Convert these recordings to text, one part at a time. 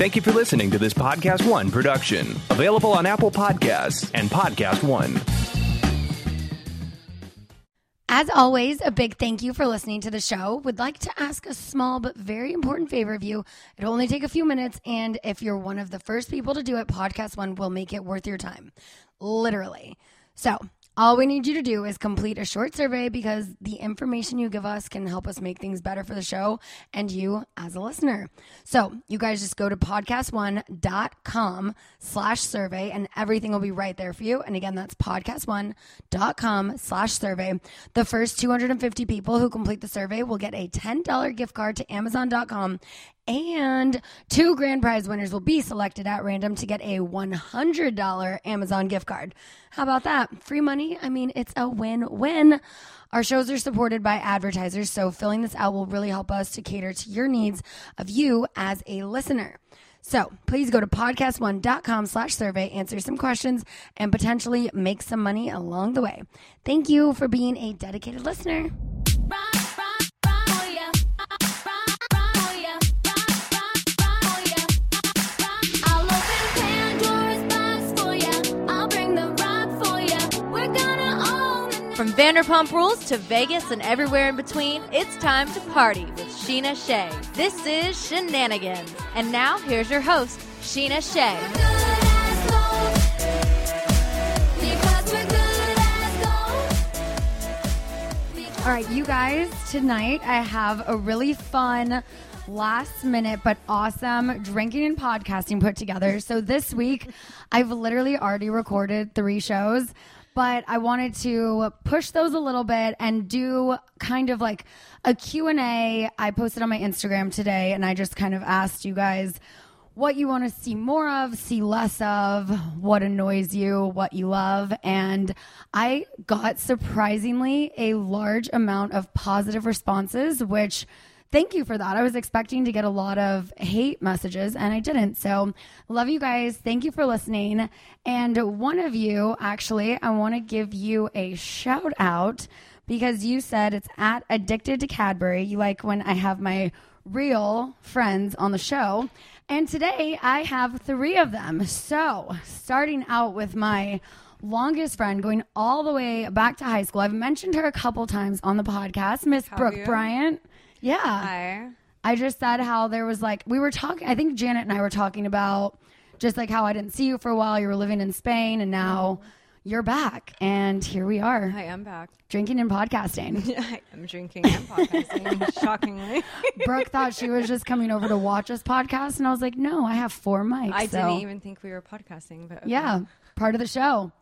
Thank you for listening to this Podcast One production, available on Apple Podcasts and Podcast One. As always, a big thank you for listening to the show. Would like to ask a small but very important favor of you. It'll only take a few minutes, and if you're one of the first people to do it, Podcast One will make it worth your time. Literally. So, all we need you to do is complete a short survey because the information you give us can help us make things better for the show and you as a listener. So you guys just go to podcastone.com slash survey and everything will be right there for you. And again, that's podcastone.com slash survey. The first 250 people who complete the survey will get a $10 gift card to amazon.com and two grand prize winners will be selected at random to get a $100 Amazon gift card. How about that? Free money? I mean, it's a win win. Our shows are supported by advertisers, so filling this out will really help us to cater to your needs of you as a listener. So please go to podcastone.com slash survey, answer some questions, and potentially make some money along the way. Thank you for being a dedicated listener. Vanderpump Rules to Vegas and everywhere in between, it's time to party with Scheana Shay. This is Shenanigans. And now, here's your host, Scheana Shay. good as gold. Because we're good as gold. All right, you guys, tonight I have a really fun last minute but awesome drinking and podcasting put together. So this week I've literally already recorded 3 shows, but I wanted to push those a little bit and do kind of like a Q&A. I posted on my Instagram today and I just kind of asked you guys what you want to see more of, see less of, what annoys you, what you love. And I got surprisingly a large amount of positive responses, which thank you for that. I was expecting to get a lot of hate messages and I didn't. So, love you guys. Thank you for listening. And one of you, actually, I want to give you a shout out because you said it's at Addicted to Cadbury. You like when I have my real friends on the show. And today I have three of them. So, starting out with my longest friend going all the way back to high school. I've mentioned her a couple times on the podcast, Miss Brooke Bryant. Yeah. I just said how there was like we were talking I think Janet and I were talking about just like how I didn't see you for a while. You were living in Spain and now mm-hmm. you're back and here we are I am back. drinking and podcasting. I am drinking and podcasting, shockingly. Brooke thought she was just coming over to watch us podcast and I was like, "No, I have four mics." I so- didn't even think we were podcasting, but okay. Yeah, part of the show.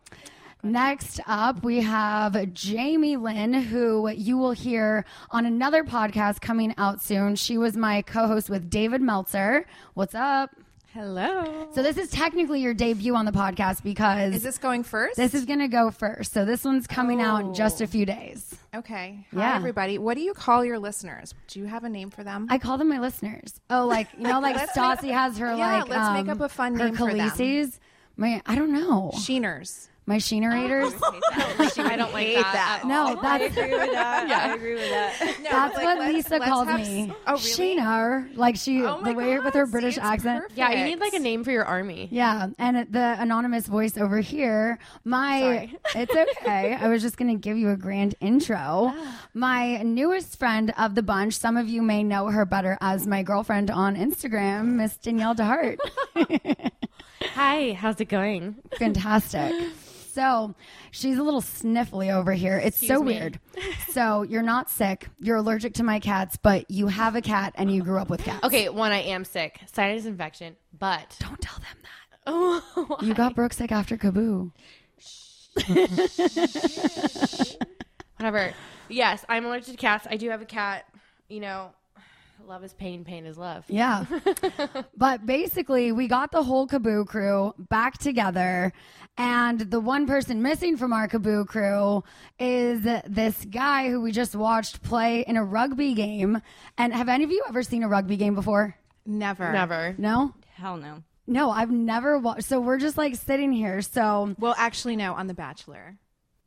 Next up, we have Jamie Lynne, who you will hear on another podcast coming out soon. She was my co host with David Meltzer. What's up? Hello. So, this is technically your debut on the podcast because Is this going first? this is going to go first. So, this one's coming out in just a few days. okay. Hi, Yeah. everybody. What do you call your listeners? Do you have a name for them? I call them my listeners. Oh, like, you know, like Let's Stassi make- has her, Yeah, like, let's make um, up a fun her name for them. Khaleesi's. My, I don't know. Sheeners. My Sheenerators. I don't like that. No, that's agree with that. Yeah. I agree with that. No, that's like, what let's- Lisa let's calls have me. s- Oh, really? Sheener, like she Oh the way with her British see, accent. perfect. Yeah, you need like a name for your army. Yeah, and the anonymous voice over here, my it's okay. I was just going to give you a grand intro. My newest friend of the bunch, some of you may know her better as my girlfriend on Instagram, Miss Danielle DeHardt. Hi, how's it going? Fantastic. So she's a little sniffly over here. It's so weird. So you're not sick. You're allergic to my cats, but you have a cat and you grew up with cats. Okay, one, I am sick, sinus infection, but Don't tell them that. oh, You got Brooke sick after KAABOO. whatever. Yes, I'm allergic to cats. I do have a cat. You know, love is pain, pain is love. Yeah. but basically, we got the whole KAABOO crew back together. And the one person missing from our KAABOO crew is this guy who we just watched play in a rugby game. And have any of you ever seen a rugby game before? Never. Never. No? Hell no. No, I've never watched. So we're just like sitting here. So, Well, actually, no. On The Bachelor.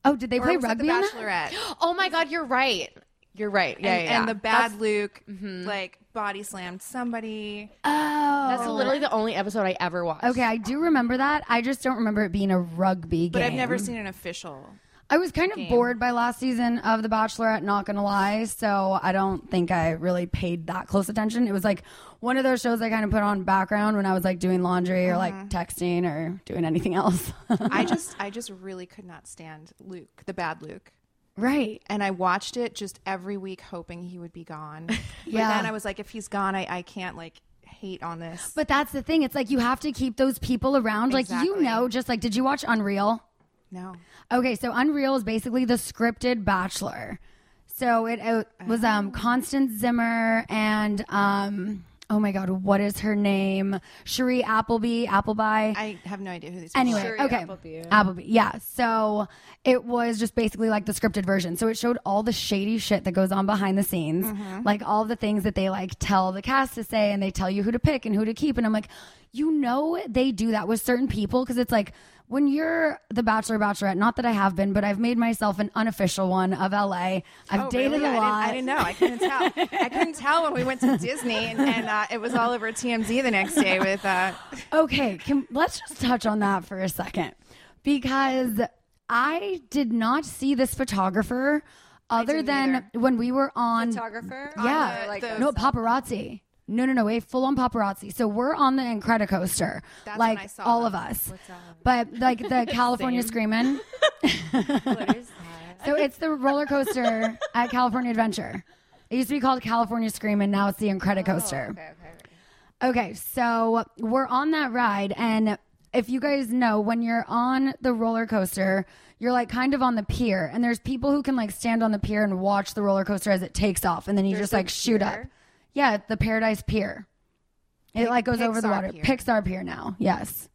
oh, did they Or play was it rugby The on that? Bachelorette. Oh my God, you're right. You're right. Yeah, and, yeah. and the That's- bad Luke mm-hmm. like body slammed somebody. Oh. That's literally the only episode I ever watched. Okay, I do remember that. I just don't remember it being a rugby game. But I've never seen an official. I was kind of game. bored by last season of The Bachelorette, not gonna lie. So I don't think I really paid that close attention. It was like one of those shows I kind of put on background when I was like doing laundry or like uh-huh. texting or doing anything else. I just I just really could not stand Luke, the bad Luke. Right. And I watched it just every week hoping he would be gone. But Yeah. then I was like, if he's gone, I, I can't like hate on this. But that's the thing. It's like you have to keep those people around. Like you know, just like did you watch Unreal? no. Okay, so Unreal is basically the scripted Bachelor. So it, it was um Constance Zimmer and um oh my god, what is her name? Shiri Appleby, Appleby. I have no idea who these people Anyway, are. okay. Appleby. Yeah. So it was just basically like the scripted version. So it showed all the shady shit that goes on behind the scenes, mm-hmm. like all the things that they like tell the cast to say and they tell you who to pick and who to keep. And I'm like, you know, they do that with certain people because it's like, when you're the Bachelor Bachelorette, not that I have been, but I've made myself an unofficial one of LA. I've Oh, dated really? a lot. I didn't, I didn't know. I couldn't tell. I couldn't tell when we went to Disney, and, and uh, it was all over TMZ the next day with. Uh, Okay, can, let's just touch on that for a second because I did not see this photographer other than either. when we were on. Photographer? Yeah, the- like the- no paparazzi. No, no, no, a full on paparazzi. So we're on the Incredicoaster, That's like when I saw all of us. But like the California Screaming. What is that? So it's the roller coaster at California Adventure. It used to be called California Screamin'. Now it's the Incredicoaster. Oh, okay, okay. Okay, so we're on that ride, and if you guys know, when you're on the roller coaster, you're like kind of on the pier, and there's people who can like stand on the pier and watch the roller coaster as it takes off, and then you just like shoot up. Yeah, the Paradise Pier. It like goes over the Pixar water. Pier. Pixar Pier now. Yes.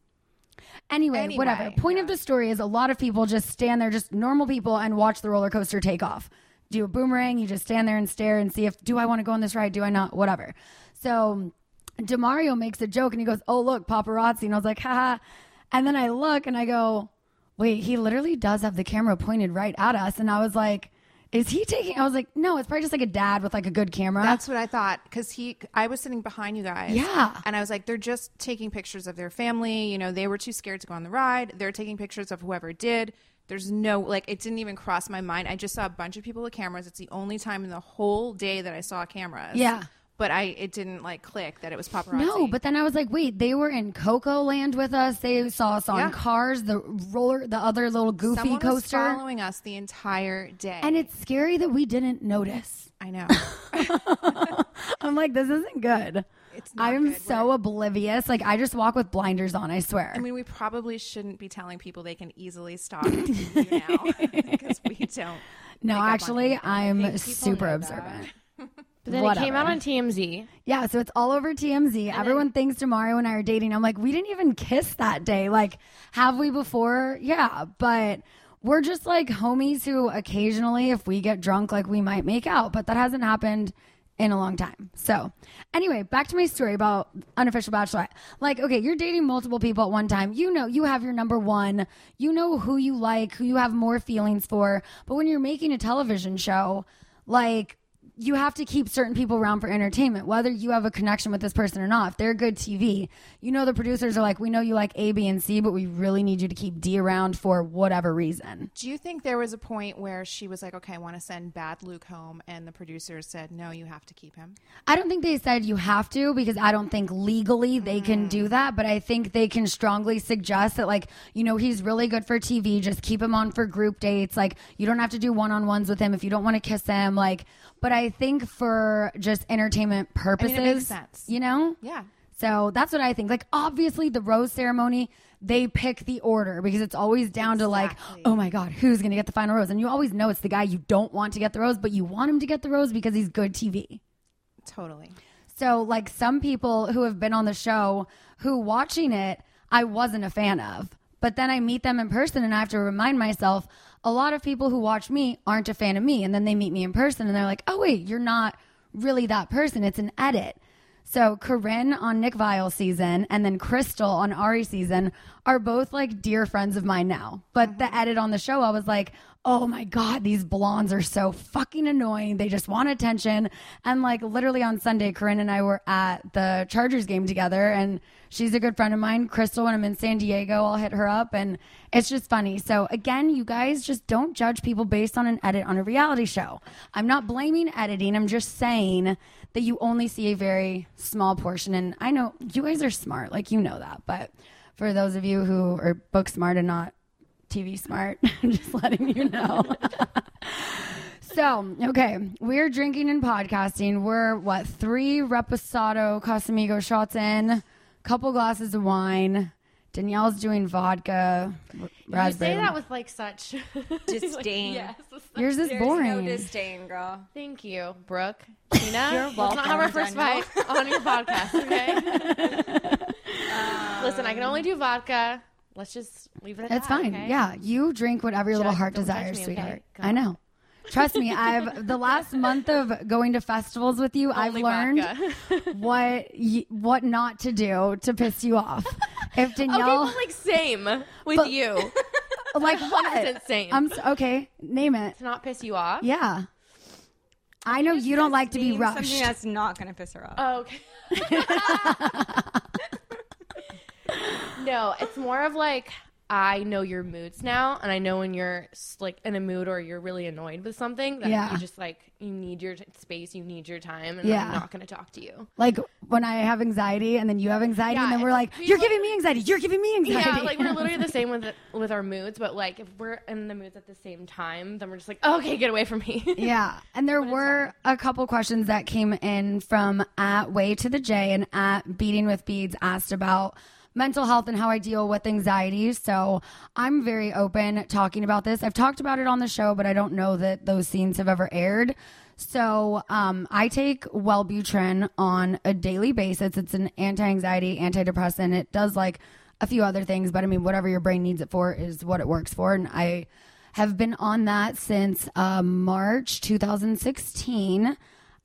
Anyway, Anyway, whatever. Point of the story is a lot of people just stand there, just normal people, and watch the roller coaster take off. Do a boomerang, you just stand there and stare and see if do I want to go on this ride, do I not, whatever. So DeMario makes a joke and he goes, "Oh look, paparazzi," and I was like, "Haha." And then I look and I go, "Wait, he literally does have the camera pointed right at us," and I was like. Is he taking? I was like, no, it's probably just like a dad with like a good camera. That's what I thought because he, I was sitting behind you guys. Yeah. and I was like, they're just taking pictures of their family. You know, they were too scared to go on the ride. They're taking pictures of whoever did. There's no like, it didn't even cross my mind. I just saw a bunch of people with cameras. It's the only time in the whole day that I saw cameras. Yeah. But I, it didn't like click that it was paparazzi. No, but then I was like, wait, they were in Coco Land with us. They saw us on Yeah. Cars, the roller, the other little goofy someone coaster. following us the entire day. And it's scary that we didn't notice. I know. I'm like, this isn't good. I'm so oblivious. Like, I just walk with blinders on, I swear. I mean, we probably shouldn't be telling people they can easily stop now because we don't. no, pick up on actually. I'm super observant. But then it came out on TMZ. Yeah, so it's all over TMZ. Everyone thinks DeMario and I are dating. I'm like, we didn't even kiss that day. Like, have we before? Yeah, but we're just like homies who occasionally, if we get drunk, like we might make out. But that hasn't happened in a long time. So, anyway, back to my story about unofficial bachelorette. Like, okay, you're dating multiple people at one time. You know, you have your number one. You know who you like, who you have more feelings for. But when you're making a television show, like, you have to keep certain people around for entertainment, whether you have a connection with this person or not. If they're good TV, you know the producers are like, we know you like A, B, and C, but we really need you to keep D around for whatever reason. Do you think there was a point where she was like, okay, I want to send bad Luke home, and the producers said, no, you have to keep him? I don't think they said you have to because I don't think legally they can mm. do that, but I think they can strongly suggest that, like, you know, he's really good for TV. Just keep him on for group dates. Like, you don't have to do one on ones with him if you don't want to kiss him. Like, but I think for just entertainment purposes, it makes sense. you know? Yeah. So that's what I think. Like, obviously, the rose ceremony, they pick the order because it's always down to like, oh my God, who's going to get the final rose? And you always know it's the guy you don't want to get the rose, but you want him to get the rose because he's good TV. Totally. So, like some people who have been on the show who watching it, I wasn't a fan of. But then I meet them in person and I have to remind myself a lot of people who watch me aren't a fan of me. And then they meet me in person and they're like, oh, wait, you're not really that person. It's an edit. So Corinne on Nick Viall season and then Krystal on Arie season are both like dear friends of mine now. But the mm-hmm. edit on the show, I was like, oh my God, these blondes are so fucking annoying. They just want attention. And like literally on Sunday, Corinne and I were at the Chargers game together and she's a good friend of mine. Krystal, when I'm in San Diego, I'll hit her up and it's just funny. So again, you guys just don't judge people based on an edit on a reality show. I'm not blaming editing. I'm just saying that you only see a very small portion. And I know you guys are smart, like you know that. But for those of you who are book smart and not TV smart, I'm just letting you know. so, okay, we're drinking and podcasting. We're what three Reposado Casamigo shots in, couple glasses of wine. Danielle's doing vodka, r- You say that with like such Disdain. yes. Yours is There's no boring. disdain, girl. Thank you, Brooke. Tina, You're let's not have our welcome, first Danielle. fight on your podcast, okay? Listen, I can only do vodka. Let's just leave it at That's that. fine. okay? Yeah, you drink whatever your little Judge- heart don't judge desires, me, sweetheart. I know. Trust me, I've the last month of going to festivals with you, I've Only learned vodka. what y- what not to do to piss you off. If Okay, Danielle, like same with But- you. like what? 100% same. I'm s- okay. Name it. to not piss you off. Yeah. I know you don't like to be Name Something rushed. that's not going to piss her off. Oh, okay. No, it's more of like I know your moods now, and I know when you're like in a mood or you're really annoyed with something that Yeah. you just like you need your t- space, you need your time, and Yeah. I'm not going to talk to you. Like when I have anxiety and then you have anxiety and then we're like, you're giving me anxiety. You're giving me anxiety. Yeah, like we're literally the same with with our moods, but like if we're in the moods at the same time, then we're just like, okay, get away from me. Yeah. And there were a couple questions that came in from at Way to the J and at Beating with Beads asked about mental health and how I deal with anxiety. So I'm very open talking about this. I've talked about it on the show, but I don't know that those scenes have ever aired. So um, I take Wellbutrin on a daily basis. It's an anti-anxiety, antidepressant. It does like a few other things, but I mean, whatever your brain needs it for is what it works for. And I have been on that since uh, March 2016.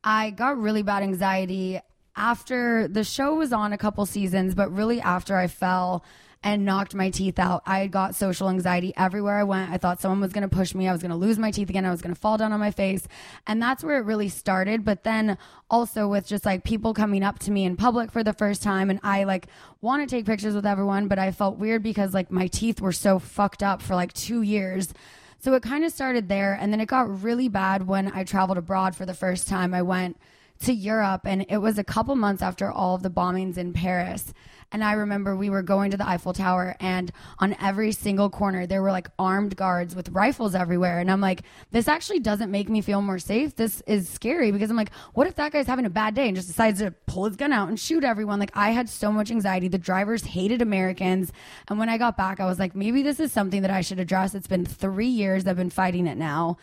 I got really bad anxiety after the show was on a couple seasons, but really after I fell and knocked my teeth out. I got social anxiety everywhere I went. I thought someone was going to push me. I was going to lose my teeth again. I was going to fall down on my face. And that's where it really started. But then also with just like people coming up to me in public for the first time. And I like want to take pictures with everyone, but I felt weird because like my teeth were so fucked up for like two years. So it kind of started there. And then it got really bad when I traveled abroad for the first time. I went to Europe and it was a couple months after all of the bombings in Paris. And I remember we were going to the Eiffel Tower and on every single corner there were like armed guards with rifles everywhere. And I'm like, this actually doesn't make me feel more safe. This is scary because I'm like, what if that guy's having a bad day and just decides to pull his gun out and shoot everyone? Like I had so much anxiety. The drivers hated Americans. And when I got back, I was like, maybe this is something that I should address. It's been three years I've been fighting it now.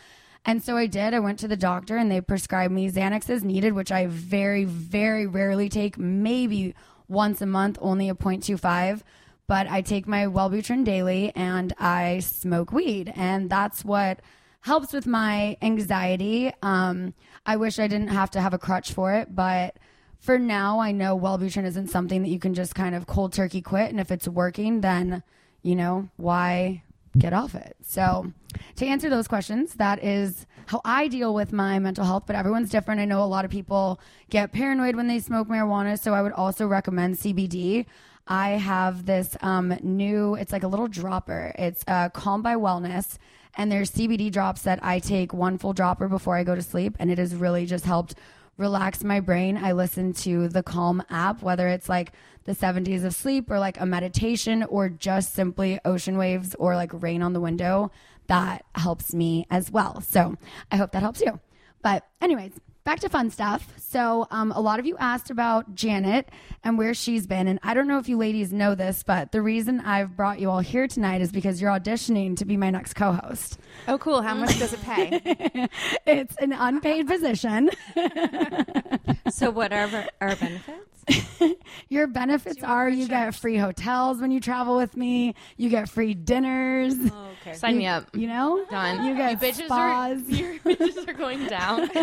And so I did. I went to the doctor and they prescribed me Xanax as needed, which I very, very rarely take, maybe once a month, only a 0.25. But I take my Wellbutrin daily and I smoke weed. And that's what helps with my anxiety. Um, I wish I didn't have to have a crutch for it, but for now, I know Wellbutrin isn't something that you can just kind of cold turkey quit. And if it's working, then, you know, why get off it? So, to answer those questions, that is how I deal with my mental health, but everyone's different. I know a lot of people get paranoid when they smoke marijuana, so I would also recommend CBD. I have this um, new, it's like a little dropper. It's uh, Calm by Wellness, and there's CBD drops that I take one full dropper before I go to sleep, and it has really just helped relax my brain. I listen to the Calm app, whether it's like the 70s of sleep or like a meditation or just simply ocean waves or like rain on the window. That helps me as well. So I hope that helps you. But, anyways, back to fun stuff. So, um, a lot of you asked about Janet and where she's been. And I don't know if you ladies know this, but the reason I've brought you all here tonight is because you're auditioning to be my next co host. Oh, cool. How much does it pay? It's an unpaid position. So what are our benefits? Your benefits are you get free hotels when you travel with me, you get free dinners. Oh, okay. Sign me up. You know? Done. You get you bitches spas. are your bitches are going down.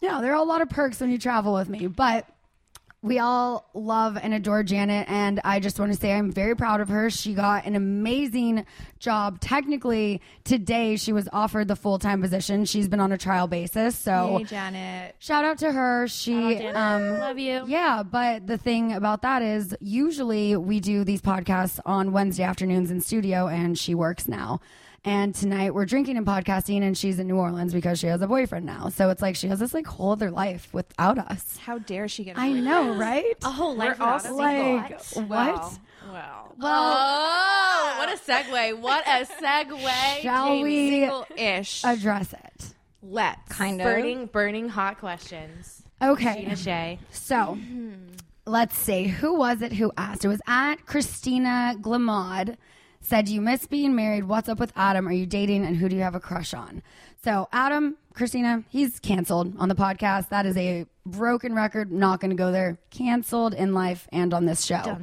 Yeah, there are a lot of perks when you travel with me, but we all love and adore Janet, and I just want to say I'm very proud of her. She got an amazing job. Technically, today she was offered the full time position. She's been on a trial basis, so Janet. shout out to her. She, um, Love you. yeah, but the thing about that is usually we do these podcasts on Wednesday afternoons in studio, and she works now. And tonight we're drinking and podcasting, and she's in New Orleans because she has a boyfriend now. So it's like she has this like whole other life without us. How dare she get a I boyfriend? know, right? A whole life We're all without us. like single. what? Wow. Wow. Oh, what a segue! What a segue! Shall Jamie. we Single-ish. address it? Let's. Kind of. burning, burning hot questions? Okay. Gina Shay. So let's see. Who was it who asked? It was at Christina Glamaud. Said, You miss being married. What's up with Adam? Are you dating? And who do you have a crush on? So, Adam, Christina, he's canceled on the podcast. That is a broken record. Not going to go there. Canceled in life and on this show.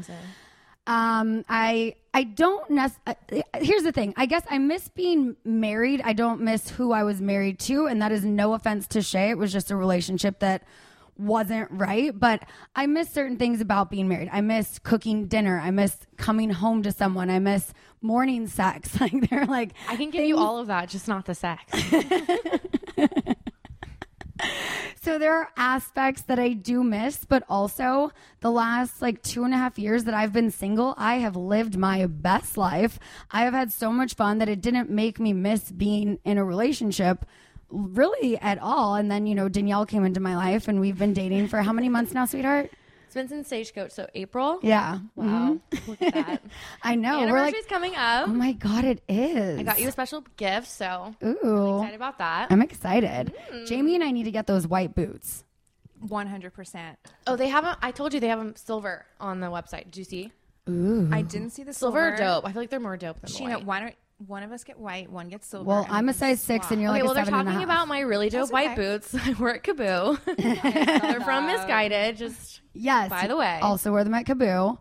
Um, I I don't nec- uh, here's the thing. I guess I miss being married. I don't miss who I was married to, and that is no offense to Shay. It was just a relationship that wasn't right. But I miss certain things about being married. I miss cooking dinner. I miss coming home to someone. I miss morning sex. Like they're like I can give you all of that, just not the sex. So there are aspects that I do miss, but also the last like two and a half years that I've been single, I have lived my best life. I have had so much fun that it didn't make me miss being in a relationship really at all. And then, you know, Danielle came into my life and we've been dating for how many months now, sweetheart? It's been since Stagecoach, so April. Yeah. Wow, mm-hmm. look at that. I know. We're like, Anniversary's coming up. oh my God, it is. I got you a special gift, so Ooh. excited about that. I'm excited. Mm. Jamie and I need to get those white boots. 100%. Oh, they haven't. I told you they have them silver on the website. Did you see? Ooh. I didn't see the Silver silver. are dope. I feel like they're more dope than Scheana, white. why don't one of us get white, one gets silver? Well, I'm a size six and you're Okay, like well, a they're seven and a talking half. about my really dope That's white okay. boots. I wear at KAABOO. they're from Missguided. Just Yes. By the way. also wear them at KAABOO.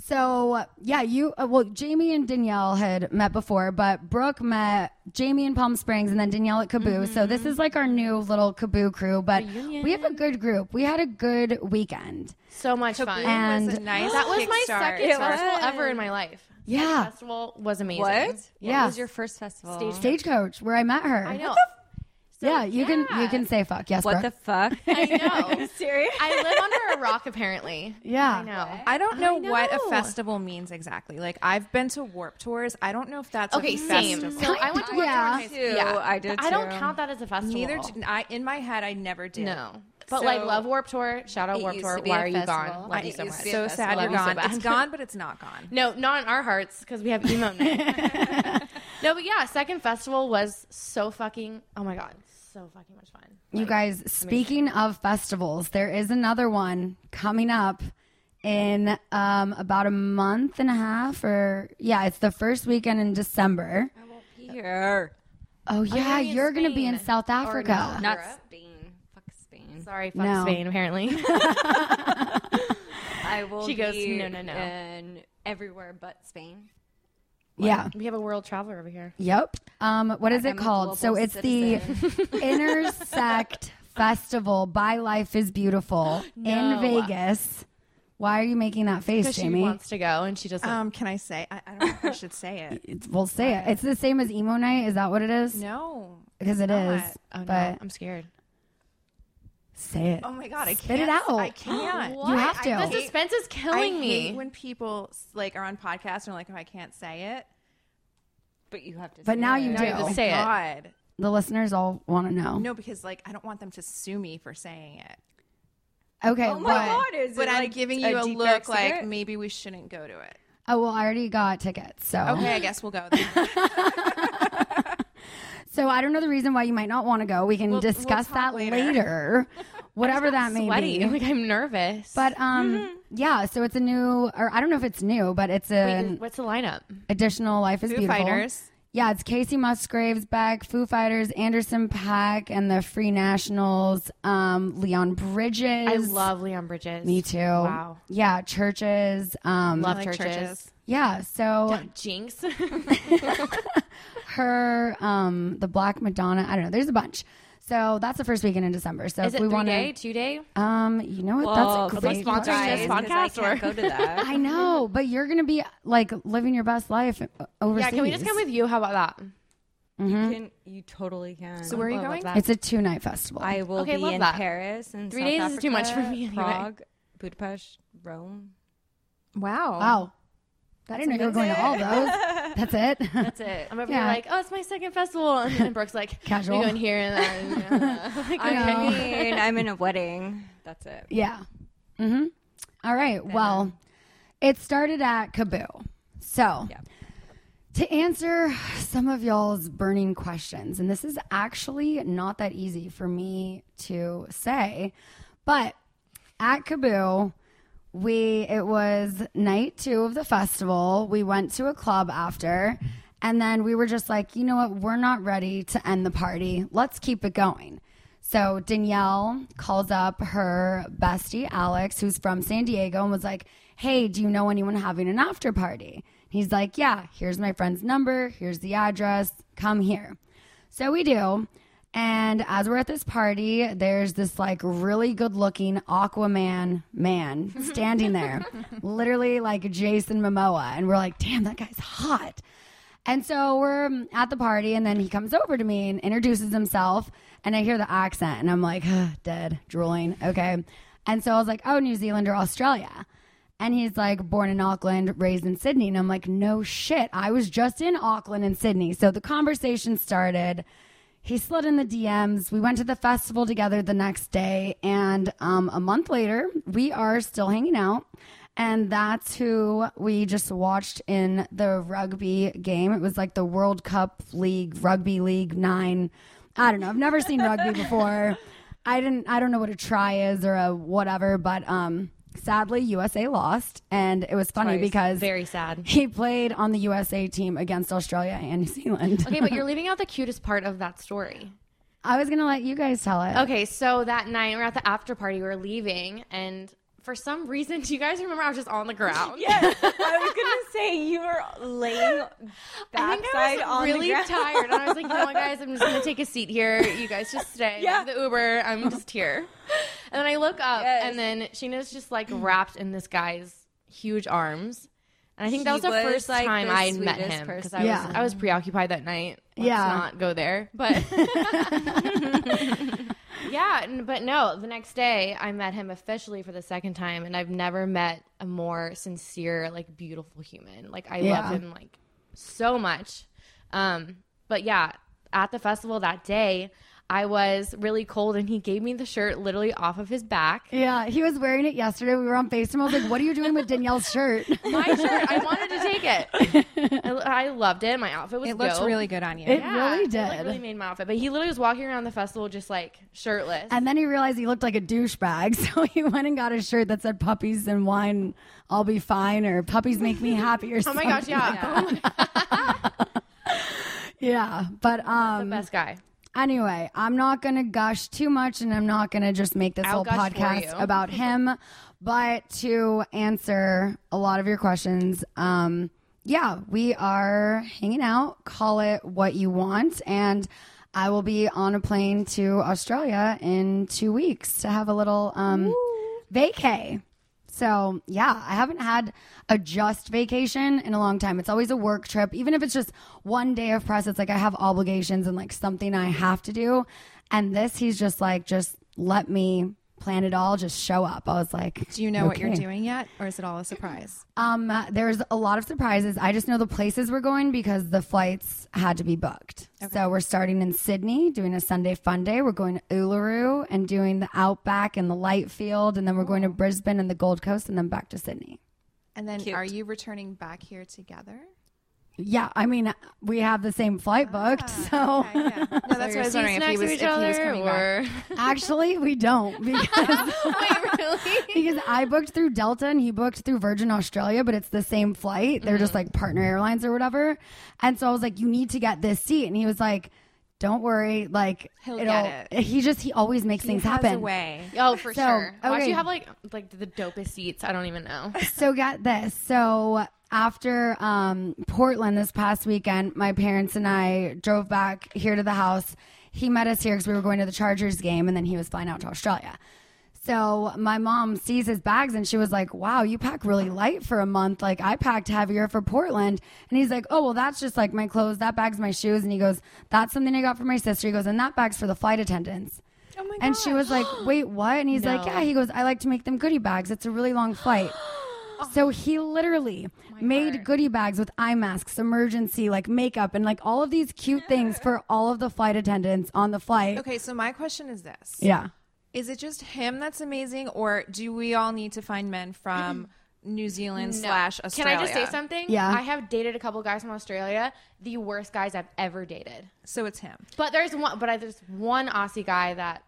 So yeah, you uh, well, Jamie and Danielle had met before, but Brooke met Jamie in Palm Springs and then Danielle at KAABOO. So this is like our new little KAABOO crew, but we have a good group. We had a good weekend. so much fun. And- was a nice that was my second It festival ever in my life. Yeah. Second festival was amazing. What? Yeah. What was your first festival? Stagecoach, where I met her. I know. yeah, you can you can say fuck. Yes, What Brooke. the fuck? I know. Serious? I live under a rock apparently. yeah. I know. I don't know, what a festival means exactly. Like I've been to Warp Tours. I don't know if that's Okay, a same. festival. So I went to Yeah. Tours. Tour. too. Yeah, I did But I don't count that as a festival. Neither did I. In my head, I never did. No. But So- like Love Warp Tour, shout out Warp Tour. to Why a are you festival. gone? I Love you so much. to be So festival. sad you're Love you so gone. bad. it's gone, but it's not gone. No, not in our hearts because we have emo night. no, but yeah, second festival was so fucking. Oh my god, so fucking much fun. You guys, speaking of festivals, there is another one coming up in um, about a month and a half, or yeah, it's the first weekend in December. I won't be here. Oh yeah, gonna be you're gonna be in South Africa. no. Not Europe? Spain. Fuck Spain. Sorry, fuck No. Spain. Apparently, I will She goes, be "No, no, no." in everywhere but Spain. Yeah. We have a world traveler over here. Yep. Um, what is I'm it a called? So global it's the Intersect Festival by Life is Beautiful No. in Vegas. Why are you making that face, Because she Jamie? wants to go and she doesn't. Um, can I say? I, I don't know if I should say it. It's- we'll say it. It's the same as emo night. Is that what it is? No. because it not. is. oh no, but I'm scared. Say it. Oh my god, I Spit can't. it out. I can't. You have to. The suspense is killing I me. hate when people like are on podcasts and are like, "Oh, I can't say it." But you have to. But say now it. you Now do. you have to say it. Oh god. The listeners all want to know. No, because like I don't want them to sue me for saying it. Okay. Oh my but- god! Is But it I'm like giving you a deep, look dark like secret? maybe we shouldn't go to it. Oh well, I already got tickets. So Okay, I guess we'll go. Then. so I don't know the reason why you might not want to go. We can We'll- we'll discuss that later. later. Whatever that may Sweaty. be. Like I'm nervous. But um, yeah. So it's a new, or I don't know if it's new, but it's Wait, what's the lineup? additional Life is Foo Beautiful. Fighters. Yeah, it's Kacey Musgraves back, Foo Fighters, Anderson .Paak, and the Free Nationals. Um, Leon Bridges. I love Leon Bridges. Me too. Wow. Yeah, CHVRCHES. Um, Love like CHVRCHES. CHVRCHES. yeah. So Jinx. her, um, the Black Madonna. I don't know. There's a bunch. So that's the first weekend in December. So Is if it we three want day, to, two day? um, you know what? Well, that's a great the sponsoring question. this podcast, I can't or- go to that. I know, but you're gonna be like living your best life overseas. Yeah, can we just come with you? How about that? You can. You totally can. So where are you going? that. It's a two night festival. I will Okay, be in that. Paris and Three South days is too much for me anyway. Prague, Budapest, Rome. Wow. wow. I didn't know you were going to all those. That's it. That's it. I'm over Yeah. here like, oh, it's my second festival, and then Brooke's like, Casual. We going here and then. yeah. Like, I mean, I'm in a wedding. That's it. Yeah. Mm-hmm. All right. Well, it started at KAABOO. So, Yeah. to answer some of y'all's burning questions, and this is actually not that easy for me to say, but at KAABOO, we it was night two of the festival. We went to a club after, and then we were just like, you know what? We're not ready to end the party. Let's keep it going. So Danielle calls up her bestie Alex, who's from San Diego, and was like, "Hey, do you know anyone having an after party?" He's like, "Yeah, here's my friend's number. Here's the address. Come here." So we do. And as we're at this party, there's this like really good looking Aquaman man standing there, literally like Jason Momoa. And we're like, damn, that guy's hot. And so we're at the party, and then he comes over to me and introduces himself. And I hear the accent, and I'm like, "Ugh, dead, drooling. Okay. And so I was like, oh, New Zealand or Australia. And he's like, born in Auckland, raised in Sydney. And I'm like, no shit. I was just in Auckland and Sydney. So the conversation started. He slid in the DMs. We went to the festival together the next day. And um, a month later, we are still hanging out. And that's who we just watched in the rugby game. It was like the World Cup League, Rugby League Nine. I don't know. I've never seen rugby before. I didn't. I don't know what a try is or a whatever. But um, sadly, USA lost, and it was funny Twice. because Very sad. he played on the USA team against Australia and New Zealand. Okay, but you're leaving out the cutest part of that story. I was gonna let you guys tell it. Okay, so that night we're at the after party, we're leaving, and for some reason, do you guys remember I was just on the ground? Yes, I was gonna say you were laying I think I backside was on really the ground. tired, and I was like, you know what, guys, I'm just gonna take a seat here. You guys just stay. Yeah. The Uber, I'm just here. And then I look up, Yes. and then Scheana's just like wrapped in this guy's huge arms. And I think that He was the was, first like, time the I met him because. I Yeah. was I was preoccupied that night. Let's Yeah. not go there, but yeah, but no. The next day, I met him officially for the second time, and I've never met a more sincere, like beautiful human. Like I Yeah. love him like so much. Um, but yeah, at the festival that day, I was really cold, and he gave me the shirt literally off of his back. Yeah, he was wearing it yesterday. We were on FaceTime. I was like, "What are you doing with Danielle's shirt?" My shirt, I wanted to take it. I, I loved it. My outfit was It looks dope. really good on you. It Yeah, really did. It like, really made my outfit. But he literally was walking around the festival just like shirtless. And then he realized he looked like a douchebag, so he went and got a shirt that said "Puppies and wine, I'll be fine," or "Puppies make me happy," or oh my gosh, yeah. My- yeah. But um the best guy. Anyway, I'm not gonna gush too much, and I'm not gonna just make this I'll whole podcast about him. But to answer a lot of your questions, um, yeah, we are hanging out. Call it what you want. And I will be on a plane to Australia in two weeks to have a little um, vacay. So, yeah, I haven't had a just vacation in a long time. It's always a work trip. Even if it's just one day of press, it's like I have obligations and like something I have to do. And this, he's just like, just let me plan it all, just show up. I was like, Do you know what you're doing yet, or is it all a surprise? Um, there's a lot of surprises. I just know the places we're going because the flights had to be booked. So we're starting in Sydney, doing a Sunday fun day. We're going to Uluru and doing the Outback and the Light Field, and then we're going to Brisbane and the Gold Coast, and then back to Sydney. And then Cute. are you returning back here together? Yeah, I mean, we have the same flight ah, booked, so Okay, yeah. No, that's what I was wondering if he was, if he was coming back. or actually we don't because wait, really? because I booked through Delta and he booked through Virgin Australia, but it's the same flight. They're just mm-hmm. like partner airlines or whatever. And so I was like, you need to get this seat. And he was like, don't worry. Like, He'll it'll, get He just, he always makes He things has happen. a way. Oh, for So, sure. Watch okay. you have like like the dopest seats. I don't even know. So get this. So after um, Portland this past weekend, my parents and I drove back here to the house. He met us here because we were going to the Chargers game, and then he was flying out to Australia. So my mom sees his bags and she was like, "Wow, you pack really light for a month. Like I packed heavier for Portland." And he's like, "Oh, well, that's just like my clothes. That bag's my shoes." And he goes, "That's something I got for my sister." He goes, "And that bag's for the flight attendants." Oh my And she was like, "Wait, what?" And he's like, "Yeah." He goes, "I like to make them goodie bags. It's a really long flight." Oh. so he literally made goodie bags with eye masks, emergency like makeup, and like all of these cute things for all of the flight attendants on the flight. Okay, so my question is this: Yeah. Is it just him that's amazing, or do we all need to find men from mm. New Zealand slash Australia? Can I just say something? Yeah. I have dated a couple guys from Australia, the worst guys I've ever dated. So it's him. But there's one, but I, there's one Aussie guy that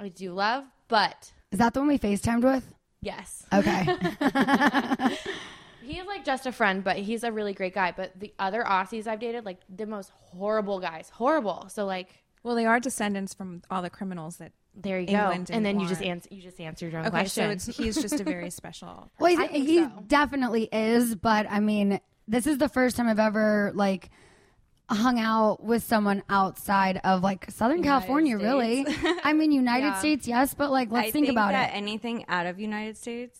I do love. But Is that the one we FaceTimed with? Yes, Okay. he is like just a friend, but he's a really great guy. But the other Aussies I've dated, like the most horrible guys, horrible. So like, Well, they are descendants from all the criminals that. there you England go. And then didn't you just answer, you just answered your own Okay, question. so it's he's just a very special. well, he, he so. definitely is, but I mean, this is the first time I've ever like hung out with someone outside of like Southern California, really. I mean, United States, yes, but like, let's I think, about that it. anything out of United States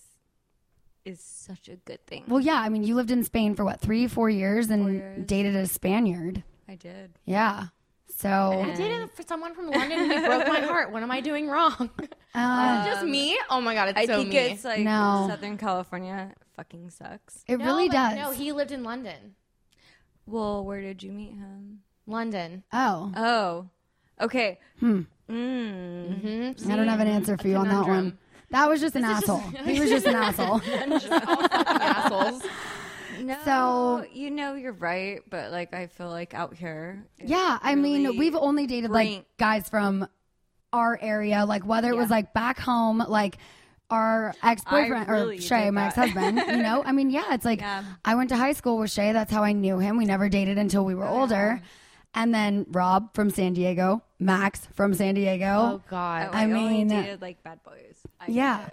is such a good thing. Well, yeah, I mean, you lived in Spain for what, three, four years and years. dated a Spaniard. I did. Yeah. So, I dated for someone from London and he broke my heart. What am I doing wrong? uh, just me? Oh my god, it's I so think me. it's like No. Southern California fucking sucks. it No, really does. No, he lived in London. Well, where did you meet him? London. oh, Oh, okay. Hmm. Mm. Mm-hmm. I don't have an answer for you on that one. That was just an This asshole. just- he was just an asshole. assholes. No, So- you know you're right, but like I feel like out here, it's Yeah, I mean, really we've only dated like guys from our area, like whether it was like back home, like our ex boyfriend really or Shay, my ex husband. you know, I mean, yeah, it's like Yeah. I went to high school with Shay. That's how I knew him. We never dated until we were oh, older. And then Rob from San Diego, Max from San Diego. Oh god. Oh, I I, only mean- uh, dated like bad boys. I Yeah.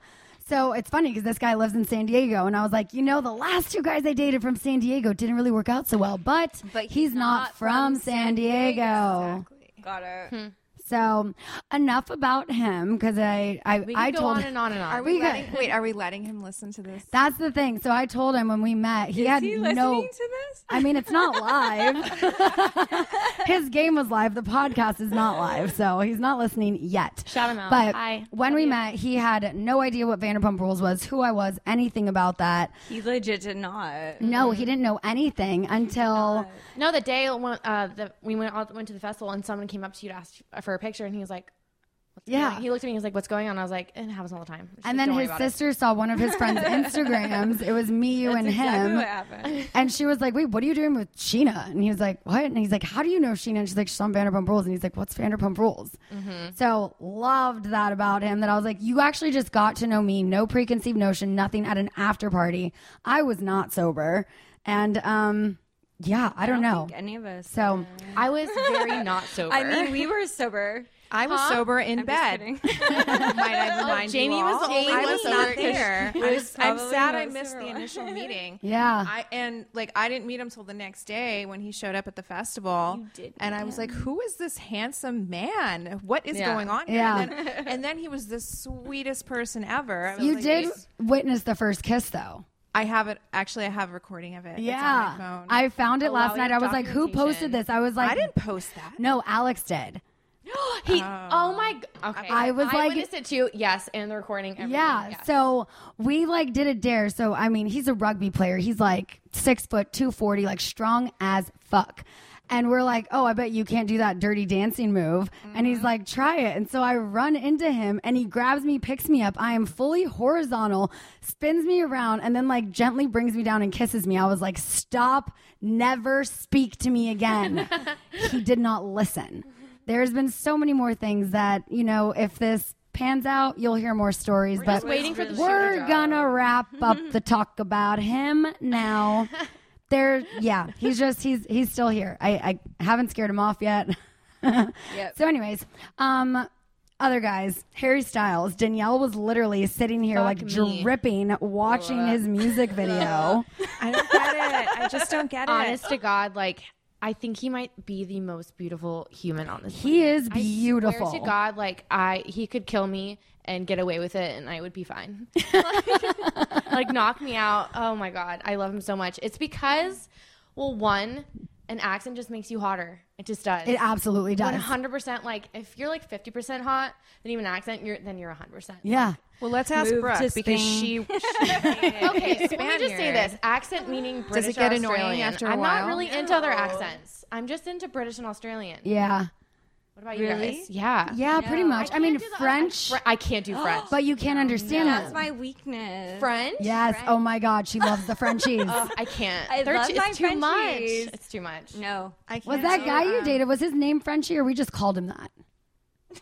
So it's funny because this guy lives in San Diego, and I was like, you know, the last two guys I dated from San Diego didn't really work out so well, but, But he's, not, from, San Diego. Got it. Hmm. So enough about him because I I, we I go told on and on and on. Are we, We letting, wait? Are we letting him listen to this? that's the thing. So I told him when we met, he Is had he no. listening to this? I mean, it's not live. His game was live. The podcast is not live, so he's not listening yet. Shout him out. But Hi. when Love we you. met, he had no idea what Vanderpump Rules was, who I was, anything about that. He legit did not. No, he didn't know anything until No, the day when uh, the, we went all, went to the festival and someone came up to you to ask for a picture and he was like, Yeah. He looked at me. He was like, "What's going on?" I was like, "It happens all the time." And like, then his about it." sister saw one of his friend's Instagrams. It was me, you, and Exactly him. And she was like, "Wait, what are you doing with Scheana?" And he was like, "What?" And he's like, "How do you know Scheana?" And she's like, "She's on Vanderpump Rules." And he's like, "What's Vanderpump Rules?" So loved that about him. That I was like, "You actually just got to know me. No preconceived notion. Nothing at an after party. I was not sober, and um, yeah, I, don't, know. think any of us. so I was very not sober. I mean, we were sober. I was Huh? sober in I'm just bed. kidding. Might I remind Jamie was all? the only I one was sober not 'cause there. she I'm, was I'm probably sad I missed the initial meeting. Yeah. I and like I didn't meet him till the next day when he showed up at the festival. You did and meet I was like, "Who is this handsome man? What is Yeah. going on?" Here? Yeah. And then, and then he was the sweetest person ever. I was you like, did "This- witness the first kiss, though. I have it. Actually, I have a recording of it. It's on my Yeah. phone. I found it Oh, last night. I was like, who posted this? I was like, I didn't post that. No, Alex did. he. Oh, oh, my. g- Okay. I was like- witnessed it too. Yes, and the recording. Everything. Yeah. yes. So we like did a dare. So I mean, he's a rugby player. He's like six foot, two forty, like strong as fuck. And we're like, oh, I bet you can't do that dirty dancing move. And he's mm-hmm. like, try it. And so I run into him and he grabs me, picks me up. I am fully horizontal, spins me around, and then like gently brings me down and kisses me. I was like, stop, never speak to me again. he did not listen. There's been so many more things that, you know, if this pans out, you'll hear more stories. but just waiting for the we're gonna wrap up the talk about him now. There, yeah, he's just he's he's still here. I I haven't scared him off yet. So, anyways, um, other guys, Harry Styles, Danielle was literally sitting here Fuck like me. dripping, watching his music video. I don't get it. I just don't get it. honest to God, like I think he might be the most beautiful human on this. He planet. is I beautiful. swear to God, like I, he could kill me and get away with it, and I would be fine. like knock me out. Oh my God, I love him so much. It's because, well, one, an accent just makes you hotter. It just does. It absolutely does. One hundred percent. Like if you're like fifty percent hot, then even accent, you're then you're hundred percent. Yeah. well, let's ask Move Brooke because Spain. she. Okay, so let me just say this: accent meaning British. Does it get or annoying Australian. after a I'm while? not really into other accents. I'm just into British and Australian. Yeah. What about you Really? guys? Yeah. Yeah, pretty much. I, mean, can't the- French, Fr- I can't do French. but you can't understand it. That's it. my weakness. French? Yes. Oh my God, she loves the Frenchies. Ugh, I can't. I They're love too, my it's too much. Frenchies. It's too much. No. I can't was that do, guy you um, dated? Was his name Frenchie, or we just called him that?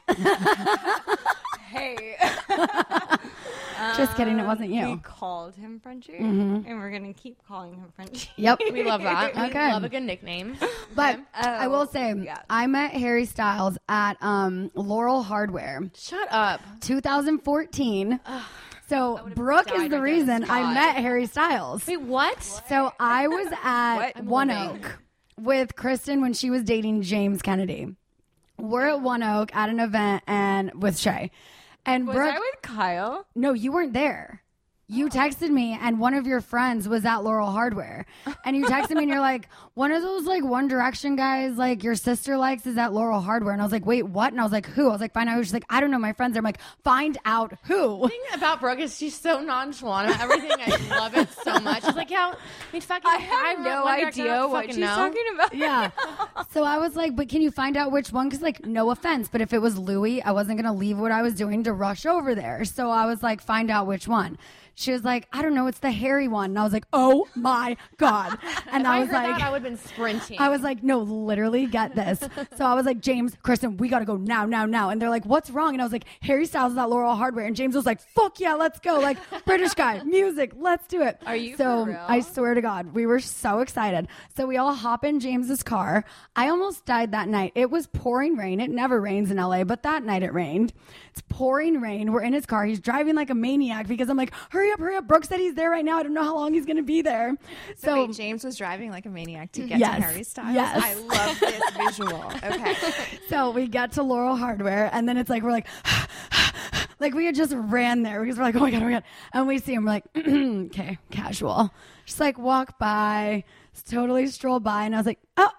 Hey. Just kidding. It wasn't you. We called him Frenchie, Mm-hmm. and we're gonna keep calling him Frenchie. Yep. We love that. Okay. We love a good nickname. But I will say, yeah. I met Harry Styles at um, Laurel Hardware, Shut up. 2014. So Brooke is died the right there on the reason I spot. met Harry Styles. Wait, what? So I was at I'm One living. Oak with Kristen when she was dating James Kennedy. We're at One Oak at an event and with Shay. And Was Brooke, I with Kyle? no, you weren't there. You oh. texted me, and one of your friends was at Laurel Hardware. And you texted me, and you're like, one of those like One Direction guys, like your sister likes, is at Laurel Hardware. And I was like, wait, what? And I was like, who? I was like, find out who. She's like, I don't know, my friends. are. I'm like, find out who. The thing about Brooke is she's so nonchalant about everything. I love it so much. She's like, yeah, I mean, fucking, I have I'm no One idea what fucking she's know. talking about. Yeah. So I was like, but can you find out which one? Because, like, no offense, but if it was Louis, I wasn't going to leave what I was doing to rush over there. So I was like, find out which one. She was like, I don't know, it's the hairy one. And I was like, oh my God. And I I was like, that, I would have been sprinting. I was like, no, literally get this. So I was like, James, Kristen, we got to go now, now, now. And they're like, what's wrong? And I was like, Harry Styles is at Laurel Hardware. And James was like, fuck yeah, let's go. Like, British guy, music, let's do it. Are you So for real? I swear to God, we were so excited. So we all hop in James's car. I almost died that night. It was pouring rain. It never rains in LA, but that night it rained. It's pouring rain. We're in his car. He's driving like a maniac because I'm like, hurry up, hurry up. Brooke said he's there right now. I don't know how long he's going to be there. So, So, wait, James was driving like a maniac to get Yes. to Harry Styles. Yes. I love this visual. Okay. So we get to Laurel Hardware, and then it's like we're like, like we had just ran there because we're like, oh my god, oh my god, and we see him, we're like, okay, casual, just like walk by, totally stroll by, and I was like, oh.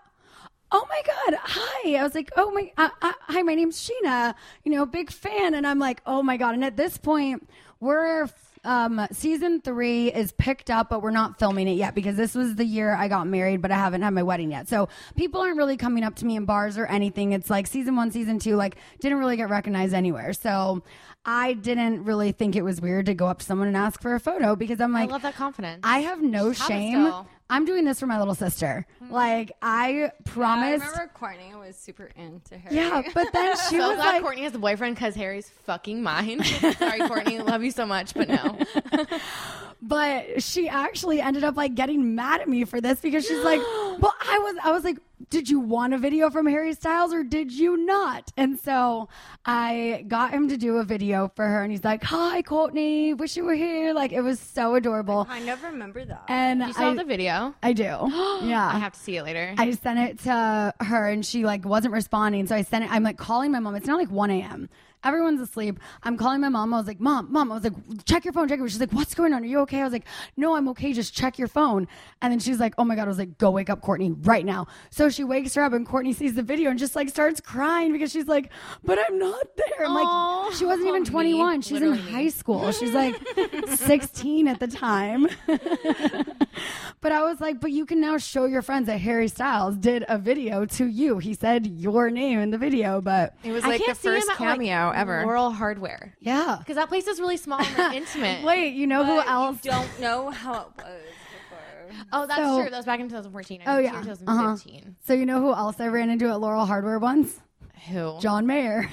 Oh my God! Hi. I was like, oh my, uh, uh, hi. My name's Scheana. You know, big fan. And I'm like, oh my God. And at this point, we're um, season three is picked up, but we're not filming it yet because this was the year I got married, but I haven't had my wedding yet. So people aren't really coming up to me in bars or anything. It's like season one, season two, like didn't really get recognized anywhere. So I didn't really think it was weird to go up to someone and ask for a photo because I'm like, I love that confidence. I have no shame. Still. I'm doing this for my little sister. Hmm. Like I I promised. remember Courtney was super into Harry. Yeah, but then she so was glad like, Courtney has a boyfriend because Harry's fucking mine. Sorry, Courtney, love you so much, but no. but she actually ended up like getting mad at me for this because she's like, "Well, I was I was like, did you want a video from Harry Styles or did you not?" And so I got him to do a video for her, and he's like, "Hi, Courtney, wish you were here." Like it was so adorable. I never remember that. And You saw I, the video? I do. yeah. I have to see it later. I sent it to her and she like wasn't responding. So I sent it. I'm like calling my mom. It's now like 1 a.m. Everyone's asleep. I'm calling my mom. I was like, Mom, Mom. I was like, check your phone. Check it. She's like, What's going on? Are you okay? I was like, No, I'm okay. Just check your phone. And then she's like, Oh my god. I was like, Go wake up Courtney right now. So she wakes her up and Courtney sees the video and just like starts crying because she's like, But I'm not there. I'm Aw. like, She wasn't even oh, Me. 21. She's in Literally me. high school. She's like 16 at the time. But I was like, but you can now show your friends that Harry Styles did a video to you. He said your name in the video, but It was I like the can't see him first at, like, cameo ever. Laurel Hardware. yeah. Because that place is really small and intimate. Wait, you know who else? don't know how it was before. Oh, that's So- true. That was back in 2014. I Oh, yeah. here in Uh-huh. 2015. So you know who else I ran into at Laurel Hardware once? Who? John Mayer.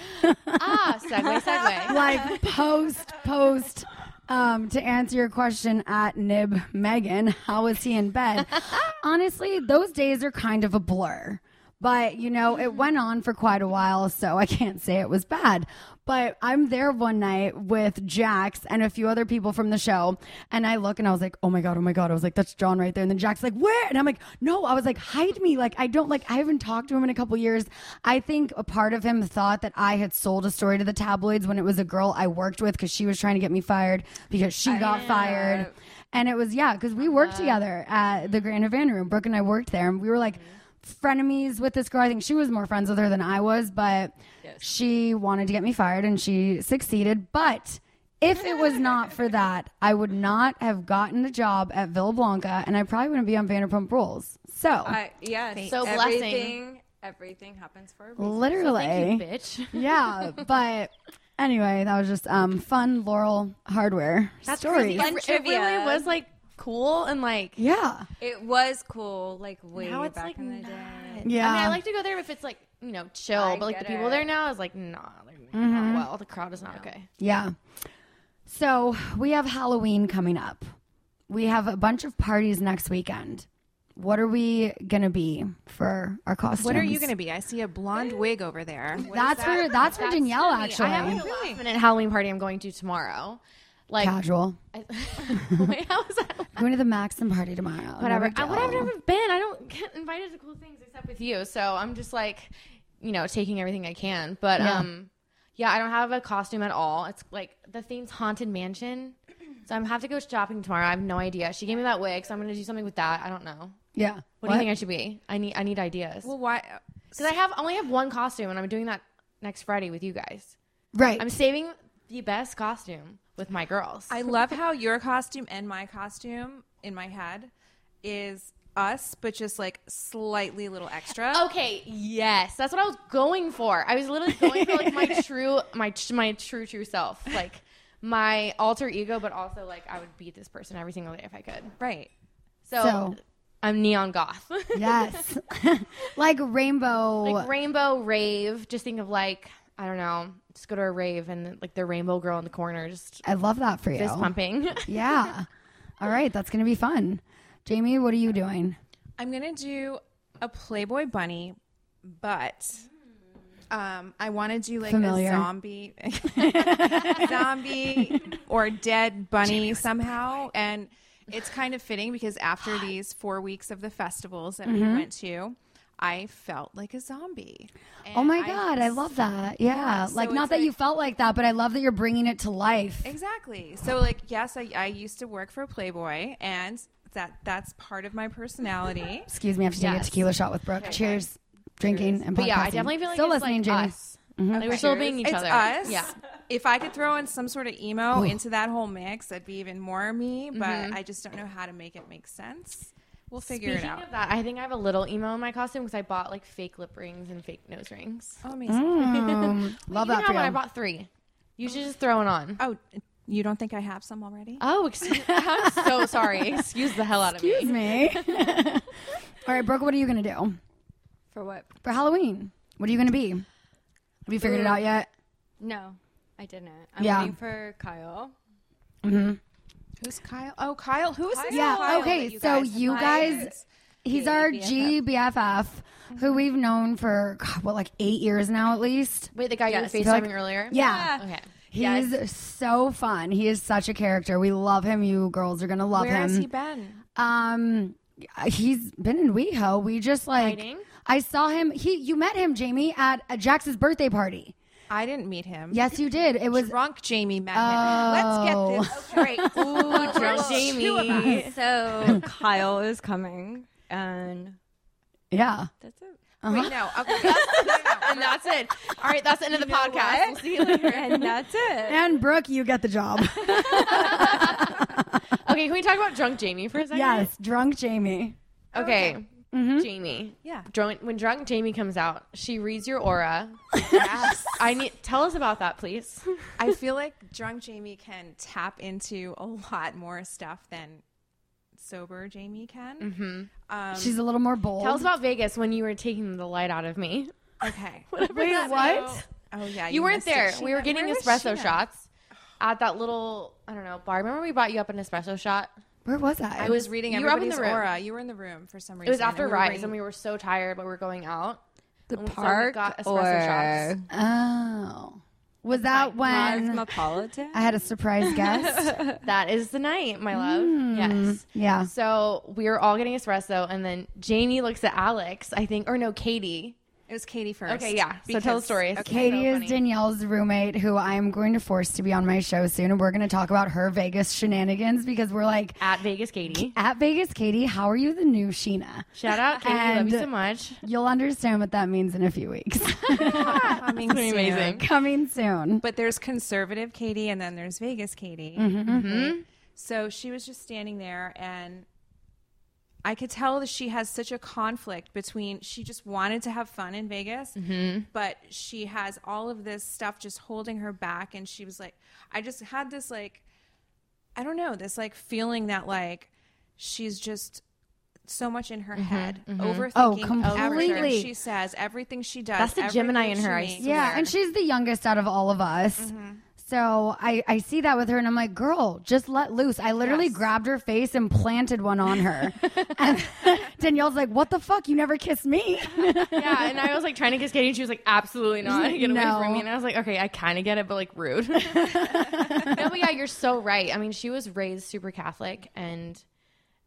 Ah, segue, segue. like post post um, to answer your question at Nib Megan, how was he in bed? Honestly, those days are kind of a blur. But, you know, it went on for quite a while, so I can't say it was bad. But I'm there one night with Jax and a few other people from the show, and I look and I was like, oh my God, oh my God. I was like, that's John right there. And then Jax's like, where? And I'm like, no, I was like, hide me. Like, I don't like, I haven't talked to him in a couple years. I think a part of him thought that I had sold a story to the tabloids when it was a girl I worked with because she was trying to get me fired because she got fired. And it was, yeah, because we worked uh-huh. together at the Grand Havana Room. Brooke and I worked there, and we were like, mm-hmm. frenemies with this girl. I think she was more friends with her than I was, but she wanted to get me fired and she succeeded. But if it was not for that, I would not have gotten a job at Villa Blanca and I probably wouldn't be on Vanderpump Rules. So, I, yes. So blessing. everything, everything happens for a reason. literally. Thank you, bitch. yeah, but anyway, that was just um fun Laurel hardware That's stories. crazy. It, it really was like cool and like. Yeah. It was cool, like way Now it's back like in the not. day. Yeah. I mean, I like to go there if it's like you know chill, I but like the people it. there now is like nah, like, Mm-hmm. not well. The crowd is not okay. Yeah. So we have Halloween coming up. We have a bunch of parties next weekend. What are we gonna be for our costumes? What are you going to be? I see a blonde wig over there. What That's that? for that's for Danielle actually. I have a last minute Halloween party I'm going to tomorrow. Like, Casual. I, wait, how was that? Going to the Maxim party tomorrow. Whatever. I, what I've never been. I don't get invited to cool things except with you. So I'm just like, you know, taking everything I can. But Yeah. um, yeah, I don't have a costume at all. It's like the theme's haunted mansion. So I'm have to go shopping tomorrow. I have no idea. She gave me that wig, so I'm gonna do something with that. I don't know. Yeah. What, do you think I should be? I need I need ideas. Well, why? Because I have only have one costume, and I'm doing that next Friday with you guys. Right. I'm saving the best costume with my girls. I love how your costume and my costume in my head is us, but just like slightly little extra. Okay, yes, that's what I was going for. I was literally going for like my true, my my true true self, like my alter ego, but also like I would beat this person every single day if I could. Right. So, So- I'm neon goth, yes. like rainbow. like rainbow rave. Just think of like I don't know, just go to a rave and like the rainbow girl in the corner, just I love that for you. fist pumping. Yeah. All right, that's gonna be fun. Jamie, what are you doing? I'm gonna do a Playboy bunny, but um, I want to do like Familiar. a zombie, zombie or dead bunny somehow, and it's kind of fitting because after these four weeks of the festivals that we went to. I felt like a zombie. Oh And my god, I love that. Yeah, Yeah, so like not that you felt like that, but I love that you're bringing it to life. Exactly. So like yes, I, I used to work for Playboy and that that's part of my personality. Excuse me, I have to take a tequila shot with Brooke. Cheers. Drinking and podcasting. but yeah, I definitely feel like Still it's listening, like Jamie. us. Like we're still being each it's other. us. Yeah. If I could throw in some sort of emo into that whole mix, that'd be even more me. But I just don't know how to make it make sense. We'll figure Speaking it out. of that, I think I have a little emo in my costume because I bought like fake lip rings and fake nose rings. oh, amazing. Mm, love you that can for have one. I you. bought three. You should just throw it on. Oh, you don't think I have some already? Oh, excuse, I'm so sorry. Excuse the hell out of me. Excuse me. me. All right, Brooke, what are you gonna do For what? for Halloween? What are you gonna be? Have you figured it out yet? No, I didn't. I'm Yeah. waiting for Kyle. Mm-hmm. Who's Kyle? Oh, Kyle. Who is this? Yeah. Kyle okay. that so guys you guys, he's our G BFF, who we've known for God, what like eight years now at least. Wait, the guy Yes. you were feel like- FaceTiming earlier? Yeah. Okay. He's so fun. He is such a character. We love him. You girls are gonna love Where him. Where has he been? Um, he's been in WeHo. We just like Hiding? I saw him. He you met him, Jamie, at uh, Jax's birthday party. I didn't meet him. Yes, you did. It was drunk Jamie met him. Oh. Let's get this straight. Ooh, drunk Jamie. So Kyle is coming, and yeah. that's it. Wait, no. Okay. no, no. and that's it. All right, that's the end of the podcast. We'll see you later. And that's it. And Brooke, you get the job. Okay, can we talk about drunk Jamie for a second? yes, drunk Jamie. Okay. Mm-hmm. Jamie. Yeah. Drunk, when drunk Jamie comes out, she reads your aura. Yes. I need tell us about that, please. I feel like drunk Jamie can tap into a lot more stuff than sober Jamie can. Mm-hmm. Um, She's a little more bold. Tell us about Vegas when you were taking the light out of me. okay. Whatever Wait, that what? means. Oh yeah, You weren't there. We were getting espresso shots at that little I don't know bar. Remember we bought you up an espresso shot? Where was I? I was reading You were up in the room. aura. You were in the room for some reason. It was after and we were Rise, reading- and we were so tired, but we were going out. The And we park got espresso or shots. Oh. Was that when Cosmopolitan? I had a surprise guest? That is the night, my love. Mm, yes. yeah. So we were all getting espresso, and then Jamie looks at Alex, I think, or no, Katie. It was Katie first. Okay, yeah. So tell the story. okay. Katie so is. Danielle's roommate, who I am going to force to be on my show soon. And we're going to talk about her Vegas shenanigans because we're like, At Vegas, Katie. at Vegas, Katie, how are you the new Scheana? Shout out, Katie. love you so much. You'll understand what that means in a few weeks. Coming It's gonna be soon. amazing. Coming soon. But there's conservative Katie and then there's Vegas Katie. Mm-hmm. So she was just standing there and I could tell that she has such a conflict between she just wanted to have fun in Vegas, Mm-hmm. but she has all of this stuff just holding her back. And she was like, I just had this like, I don't know, this like feeling that like she's just so much in her mm-hmm, head, mm-hmm. overthinking Oh, everything completely. she says, everything she does. That's the Gemini in her, I she. Yeah, and she's the youngest out of all of us. Mm-hmm. So I, I see that with her, and I'm like, girl, just let loose. I literally Yes. grabbed her face and planted one on her. and Danielle's like, what the fuck? You never kissed me. Yeah, and I was like trying to kiss Katie, and she was like, absolutely not. Get away No. from me. And I was like, okay, I kind of get it, but like rude. no, but yeah, you're so right. I mean, she was raised super Catholic, and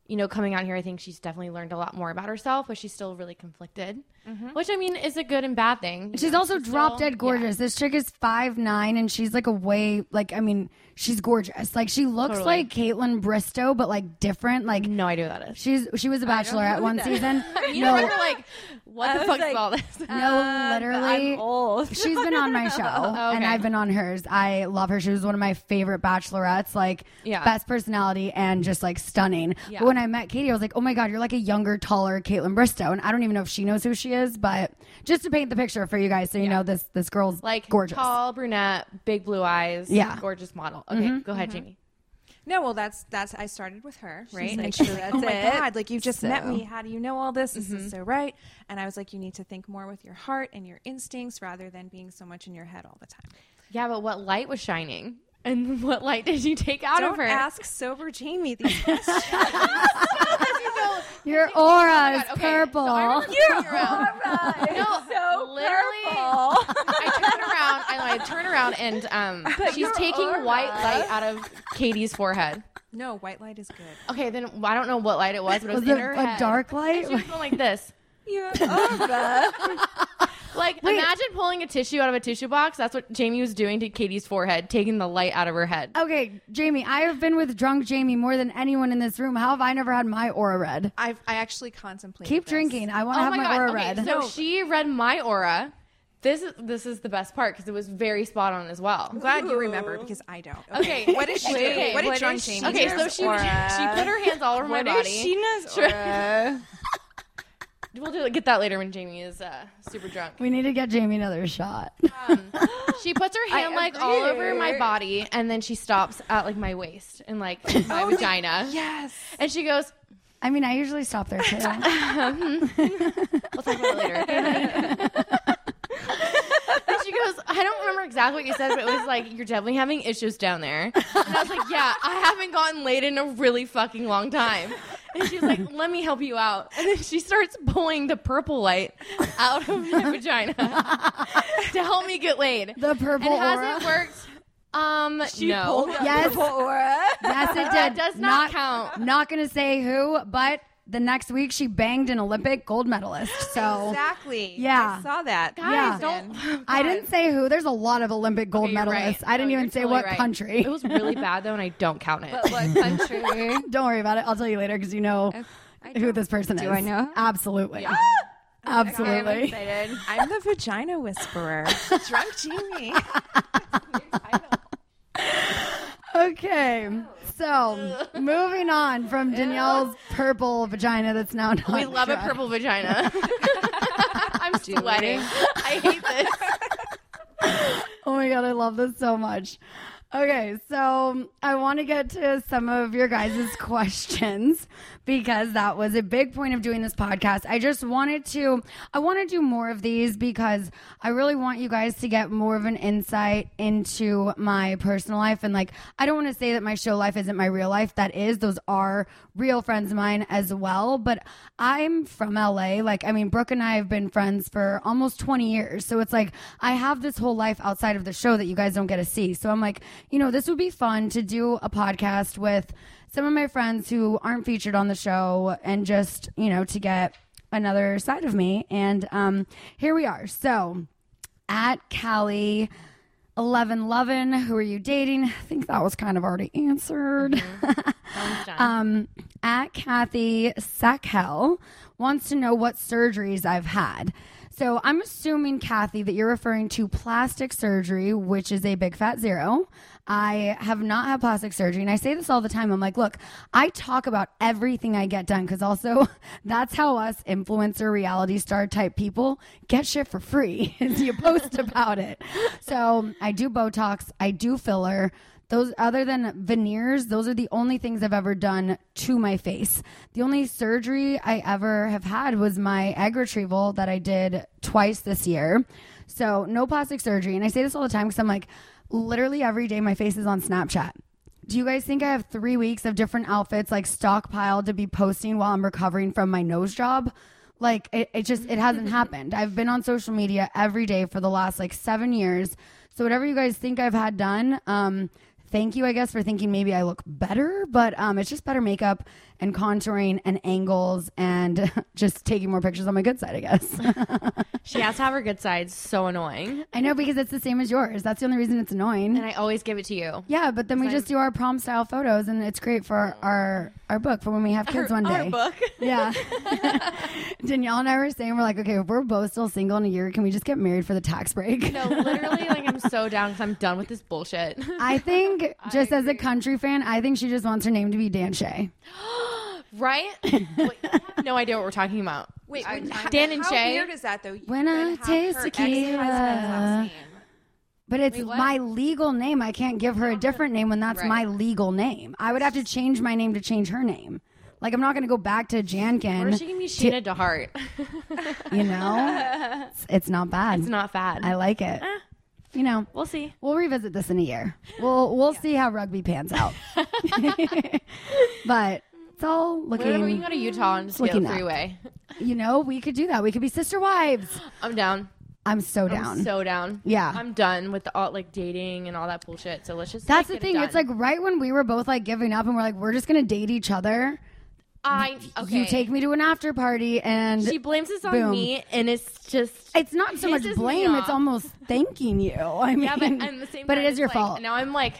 you know, coming out here, I think she's definitely learned a lot more about herself, but she's still really conflicted, Mm-hmm. which I mean is a good and bad thing. She's know, also she's drop still- dead gorgeous. This chick is five nine, and she's like a way like I mean, she's gorgeous. Like she looks Totally. like Kaitlyn Bristowe, but like different. Like Yeah. No idea what that is. she's she was a bachelorette one season. You no, know, we're like, what the fuck is like, all this? no, literally. I'm old. She's been on my show, and okay. I've been on hers. I love her. She was one of my favorite bachelorettes. Like, Yeah. best personality and just like stunning. Yeah. But when I met Katie, I was like, oh my god, you're like a younger, taller Kaitlyn Bristowe, and I don't even know if she knows who she is, but just to paint the picture for you guys, so you know this this girl's Like gorgeous. tall brunette, big blue eyes, Yeah. gorgeous model. Mm-hmm. Okay, go ahead, mm-hmm. Jamie. No, well, that's that's. I started with her, right? like, and she was like, "That's "Oh my it." god, like you've just met me. How do you know all this? This is mm-hmm. so right." And I was like, "You need to think more with your heart and your instincts rather than being so much in your head all the time." Yeah, but what light was shining? And what light did you take out Don't of her? ask sober Jamie these questions. Your aura is purple. so I remember turning around. No, literally. I turn around. I, I turn around and um, she's taking white light out of Katie's forehead. no, white light is good. Okay, then I don't know what light it was, but it was, was in it her a head. dark light? She was going like this. Your aura. Like Wait. imagine pulling a tissue out of a tissue box. That's what Jamie was doing to Katie's forehead, taking the light out of her head. Okay, Jamie, I have been with drunk Jamie more than anyone in this room. How have I never had my aura read? I've I actually contemplated. Keep this. drinking. I want to Oh have my my, god! aura okay, read. so she read my aura. This is this is the best part because it was very spot on as well. I'm glad you remember because I don't. Okay. what did she Wait, do? What did what drunk she Jamie Okay, so she aura? she put her hands all over my What body. is Scheana's aura? We'll do, get that later when Jamie is uh, super drunk. we need to get Jamie another shot. She puts her hand like all over my body, and then she stops at like my waist and like my vagina. Yes. And she goes, I mean, I usually stop there too. "We'll talk about it later." and she goes, goes, I don't remember exactly what you said, but it was like, you're definitely having issues down there. And I was like, yeah, I haven't gotten laid in a really fucking long time. And she's like, let me help you out. And then she starts pulling the purple light out of my vagina to help me get laid. The purple and aura? it worked? Um, no. pulled Yes. the aura. Yes, it did. That does not count. Not gonna say who, but the next week she banged an Olympic gold medalist. So Exactly. Yeah. I saw that. Guys, Yeah. don't. I didn't say who. There's a lot of Olympic gold Okay, medalists. right. I didn't No, even say totally what right. country. It was really bad though, and I don't count it. But what country? Don't worry about it. I'll tell you later because you know I who this person Do is. I know? Absolutely. I'm Absolutely. excited. I'm the vagina whisperer. Drunk Jamie. Okay. So moving on from Danielle's purple vagina that's now not we love a dry. purple vagina. I'm sweating. I hate this. Oh my god, I love this so much. Okay, so I want to get to some of your guys' questions because that was a big point of doing this podcast. I just wanted to I want to do more of these because I really want you guys to get more of an insight into my personal life and like I don't want to say that my show life isn't my real life. That is. Those are real friends of mine as well, but I'm from LA. Like I mean, Brooke and I have been friends for almost 20 years. So it's like I have this whole life outside of the show that you guys don't get to see. So I'm like, you know, this would be fun to do a podcast with some of my friends who aren't featured on the show and just, you know, to get another side of me. And um, here we are. So at Callie. 11 Lovin, who are you dating? I think that was kind of already answered. um, at Kathy Sackell wants to know what surgeries I've had. So I'm assuming, Kathy, that you're referring to plastic surgery, which is a big fat zero. I have not had plastic surgery. And I say this all the time. I'm like, look, I talk about everything I get done because also that's how us influencer reality star type people get shit for free is you post about it. So I do Botox, I do filler. Those other than veneers, those are the only things I've ever done to my face. The only surgery I ever have had was my egg retrieval that I did twice this year. So no plastic surgery. And I say this all the time because I'm like, literally every day my face is on Snapchat. Do you guys think I have three weeks of different outfits like stockpiled to be posting while I'm recovering from my nose job? Like it, it just it hasn't happened. I've been on social media every day for the last like seven years. So whatever you guys think I've had done, um, thank you, I guess, for thinking maybe I look better. But um, it's just better makeup and contouring and angles and just taking more pictures on my good side, I guess. She has to have her good sides. So annoying. I know because it's the same as yours. That's the only reason it's annoying. And I always give it to you. Yeah, but then we just do our prom style photos, and it's great for our our, our book for when we have kids one day. Our book. Yeah. Danielle and I were saying we're like, okay, if we're both still single in a year, can we just get married for the tax break? No, literally, like I'm so down because I'm done with this bullshit. I think just as a country fan, I think she just wants her name to be Dan Shay. right? Wait, I have no idea what we're talking about. Wait, I- wait, Dan and how Shay. weird is that though? When I have taste her tequila. ex-husband's last name. But it's Wait, what? my legal name. I can't give her a different name when that's Right. my legal name. I would have to change my name to change her name. Like I'm not going to go back to Jankin. Or she can be Scheana DeHardt. you know, it's, it's not bad. It's not bad. I like it. Eh. You know, we'll see. We'll revisit this in a year. We'll we'll see how rugby pans out. but it's all looking. Whatever, we can go to Utah and just get a freeway. You know, we could do that. We could be sister wives. I'm down. I'm so down. I'm so down. Yeah. I'm done with the all like dating and all that bullshit. So let's just. That's like, the get it thing. It's like right when we were both like giving up and we're like, we're just gonna date each other. I okay. You take me to an after party and She blames this on boom. me, and it's just. It's not so much blame; it's almost thanking you. I mean, yeah, but at the same but it is your like- fault. Now I'm like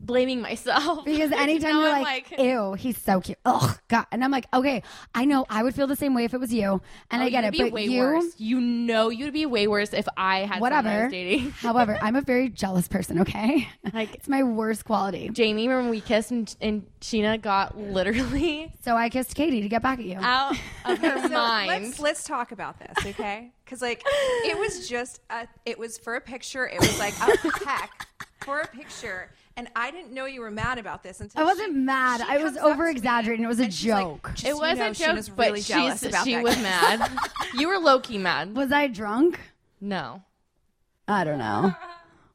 blaming myself Because anytime now you're I'm like, ew, he's so cute. oh God. And I'm like, okay, I know I would feel the same way if it was you. And Oh, I get it. be But way you, worse. You know, you'd be way worse if I had someone I whatever. was dating. However, I'm a very jealous person, okay? Like it's my worst quality. Jamie, when we kissed and, and Scheana got literally So I kissed Katie to get back at you. out of her So mind. let's let's talk about this, okay? Because like it was just a, it was for a picture. It was like a peck for a picture, and I didn't know you were mad about this until I wasn't she- mad. she I was comes up to me over exaggerating. It was a and she's like, joke. It was you know, a joke, Scheana's but really jealous she's, about she that was kiss." mad. you were low key mad. was I drunk? No. I don't know.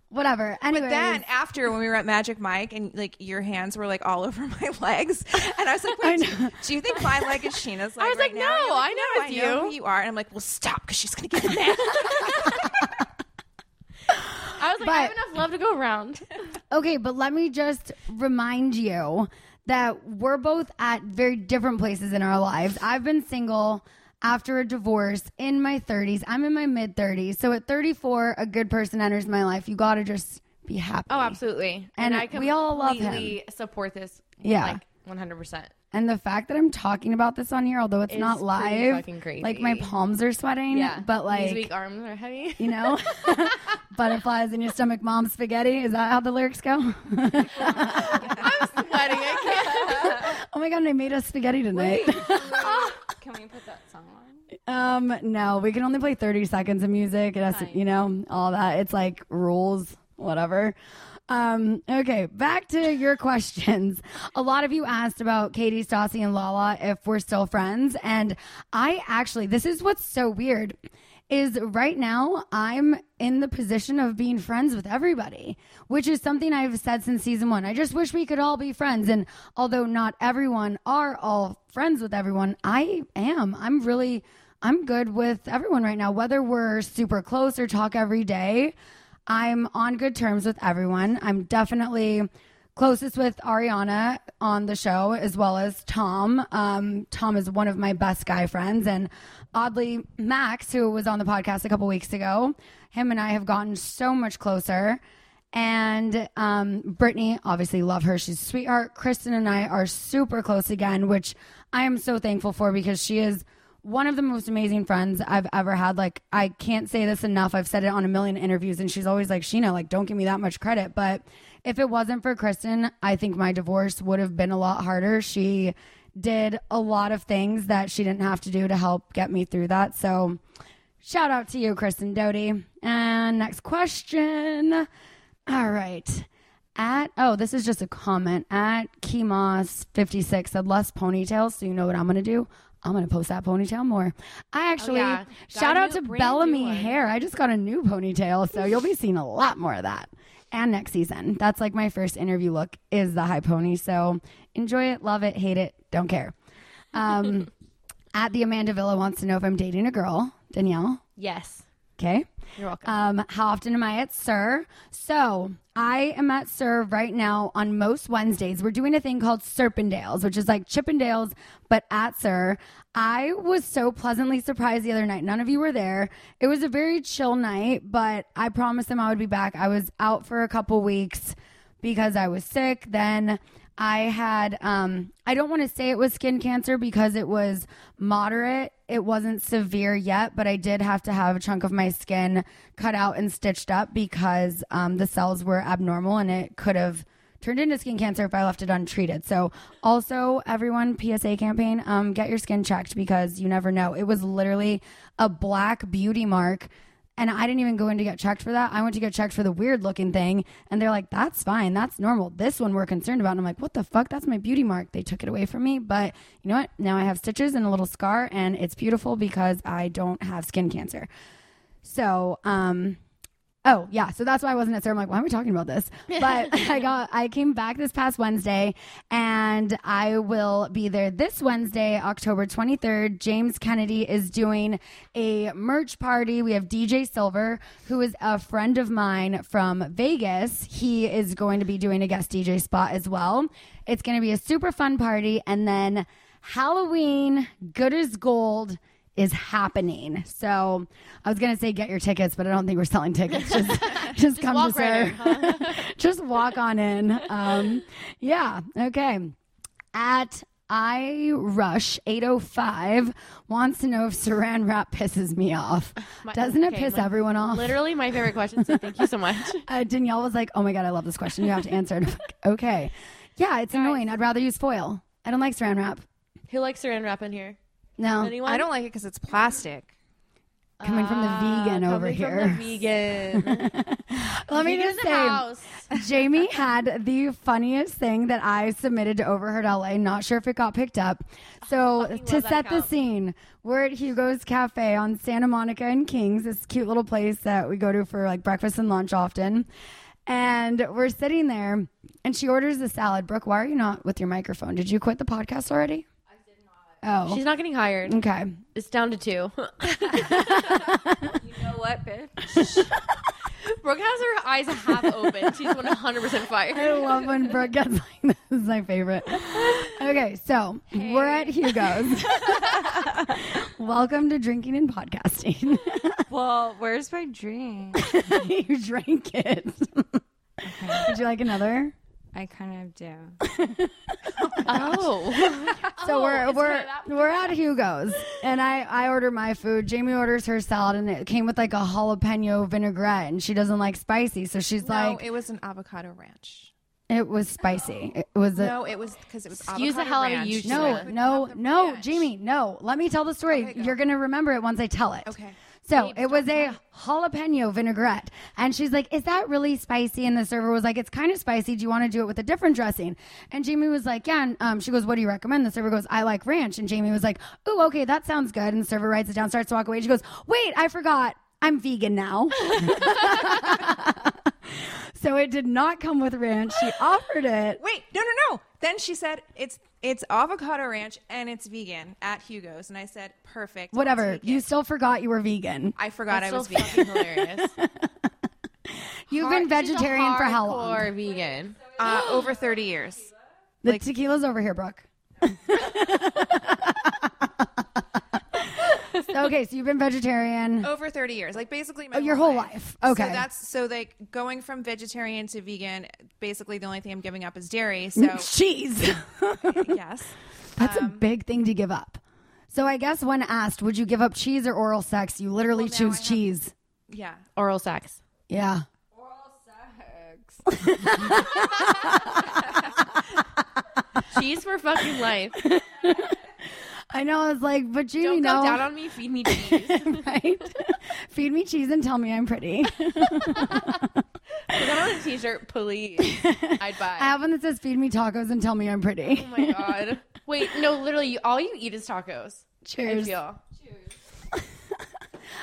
Whatever. Anyway, But then after when we were at Magic Mike and like your hands were like all over my legs, and I was like, Wait, do, do you think my leg is Scheana's leg? I was right like, now? no, You're I know "No, it's I know you." who you are. And I'm like, Well, stop because she's gonna get mad. I was like, I have But- enough love to go around. Okay, but let me just remind you that we're both at very different places in our lives. I've been single after a divorce in my 30s. I'm in my mid 30s. So at 34, a good person enters my life. You got to just be happy. Oh, absolutely. And I we all love him. completely support this. Yeah. Like 100%. And the fact that I'm talking about this on here, although it's Is not live, like my palms are sweating. Yeah. But These like, weak arms are heavy. you know, butterflies in your stomach, mom spaghetti. Is that how the lyrics go? I'm sweating. I can't. oh my God, I made us spaghetti tonight. Can we put that song on? Um, no, we can only play 30 seconds of music. It has to, you know, all that. It's like rules, whatever. Um, okay, back to your questions. A lot of you asked about Katie, Stassi, and Lala if we're still friends. And I actually, this is what's so weird is right now I'm in the position of being friends with everybody, which is something I've said since season one. I just wish we could all be friends. And although not everyone are all friends with everyone, I am. I'm really, I'm good with everyone right now, whether we're super close or talk every day. I'm on good terms with everyone. I'm definitely closest with Ariana on the show as well as Tom. Um, Tom is one of my best guy friends, and oddly, Max, who was on the podcast a couple weeks ago, him and I have gotten so much closer. And um, Brittany, obviously, love her. She's a sweetheart. Kristen and I are super close again, which I am so thankful for because she is one of the most amazing friends I've ever had. Like, I can't say this enough. I've said it on a million interviews, and she's always like, Scheana, like, don't give me that much credit. But if it wasn't for Kristen, I think my divorce would have been a lot harder. She did a lot of things that she didn't have to do to help get me through that. So, shout out to you, Kristen Doute. And next question. All right. At oh, this is just a comment. At Kemos56 said less ponytails, so you know what I'm gonna do? I'm gonna post that ponytail more. I actually yeah. Shout out new- to Bellami hair. I just got a new ponytail, so you'll be seeing a lot more of that. And next season. That's like my first interview look is the high pony. So enjoy it, love it, hate it, don't care. Um at the Amanda Villa wants to know if I'm dating a girl. Danielle. Yes. Okay. You're welcome. Um, how often am I at SUR? So I am at SUR right now on most Wednesdays. We're doing a thing called Serpendales, which is like Chippendales, but at SUR. I was so pleasantly surprised the other night. None of you were there. It was a very chill night, but I promised them I would be back. I was out for a couple weeks because I was sick. Then I had, um, I don't want to say it was skin cancer because it was moderate. It wasn't severe yet, but I did have to have a chunk of my skin cut out and stitched up because um, the cells were abnormal and it could have turned into skin cancer if I left it untreated. So, also, everyone, PSA campaign, um, get your skin checked because you never know. It was literally a black beauty mark and I didn't even go in to get checked for that. I went to get checked for the weird looking thing. And they're like, that's fine. That's normal. This one we're concerned about. And I'm like, what the fuck? That's my beauty mark. They took it away from me. But you know what? Now I have stitches and a little scar. And it's beautiful because I don't have skin cancer. So, um, Oh yeah, so that's why I wasn't at SUR. I'm like, why are we talking about this? But I got, I came back this past Wednesday, and I will be there this Wednesday, October 23rd. James Kennedy is doing a merch party. We have DJ Silver, who is a friend of mine from Vegas. He is going to be doing a guest DJ spot as well. It's going to be a super fun party, and then Halloween, good as gold is happening. So I was gonna say get your tickets, but I don't think we're selling tickets. Just just, come to right SUR. just walk on in. Um, yeah. Okay. At I Rush 805 wants to know if saran wrap pisses me off. My- Doesn't it piss everyone off? Literally my favorite question. So thank you so much. Uh, Danielle was like, "Oh my god, I love this question. You have to answer it." Like, okay. Yeah, it's annoying. I'd rather use foil. I don't like saran wrap. Who likes saran wrap in here? No. Anyone? I don't like it because it's plastic. coming from the ah, vegan over Coming here. From the vegan. Let me just in the house. say, Jamie had the funniest thing that I submitted to Overheard LA. Not sure if it got picked up. Oh, so to love that set the account. scene, we're at Hugo's Cafe on Santa Monica and Kings, this cute little place that we go to for like breakfast and lunch often. And we're sitting there, and she orders the salad. Brooke, why are you not with your microphone? Did you quit the podcast already? I did not. Oh, She's not getting hired. okay. It's down to two. You know what, bitch? Brooke has her eyes half open. She's 100% fired. I love when Brooke gets like this. This is my favorite. Okay, so we're at Hugo's. Welcome to drinking and podcasting. well, where's my drink? you drank it. Would you like another? I kind of do. Oh. So oh, we're we're kind of that- we're at Hugo's, and I I order my food. Jamie orders her salad, and it came with like a jalapeno vinaigrette, and she doesn't like spicy, so she's like No, like, it was an avocado ranch. it was spicy. It was a, No, it was because it was Excuse the avocado hell out of ranch. you, so No, I Gina. couldn't no, have no, ranch. Jamie, no. Let me tell the story. Okay, go. You're gonna remember it once I tell it. Okay. So it was a jalapeno vinaigrette, and she's like, "Is that really spicy?" And the server was like, "It's kind of spicy. Do you want to do it with a different dressing?" And Jamie was like, "Yeah." And um, she goes, "What do you recommend?" The server goes, "I like ranch." And Jamie was like, "Ooh, okay, that sounds good." And the server writes it down, starts to walk away. She goes, "Wait, I forgot. I'm vegan now." so it did not come with ranch. She offered it. Wait, no, no, no. Then she said it's it's avocado ranch and it's vegan at Hugo's, and I said perfect. Whatever. You still forgot you were vegan. I forgot That's I was still vegan. fucking hilarious. You've been vegetarian for how long? Or vegan. Uh, over thirty years. The tequila's over here, Brooke. So, okay, so you've been vegetarian. Over thirty years, like basically my Oh, your whole whole life. life. Okay. So that's so like going from vegetarian to vegan. Basically, the only thing I'm giving up is dairy. So Cheese. yes, That's Um, a big thing to give up. So I guess when asked, would you give up cheese or oral sex? You literally Well, choose have- cheese. yeah. Oral sex. Yeah. Oral sex. cheese for fucking life. I know. I was like, but Jamie, Don't no. go down on me. Feed me cheese. right? Feed me cheese and tell me I'm pretty. Put that on a t-shirt, please. I'd buy. I have one that says "Feed me tacos and tell me I'm pretty." oh my god. Wait, no, literally, you, all you eat is tacos. Cheers. I Cheers. feel.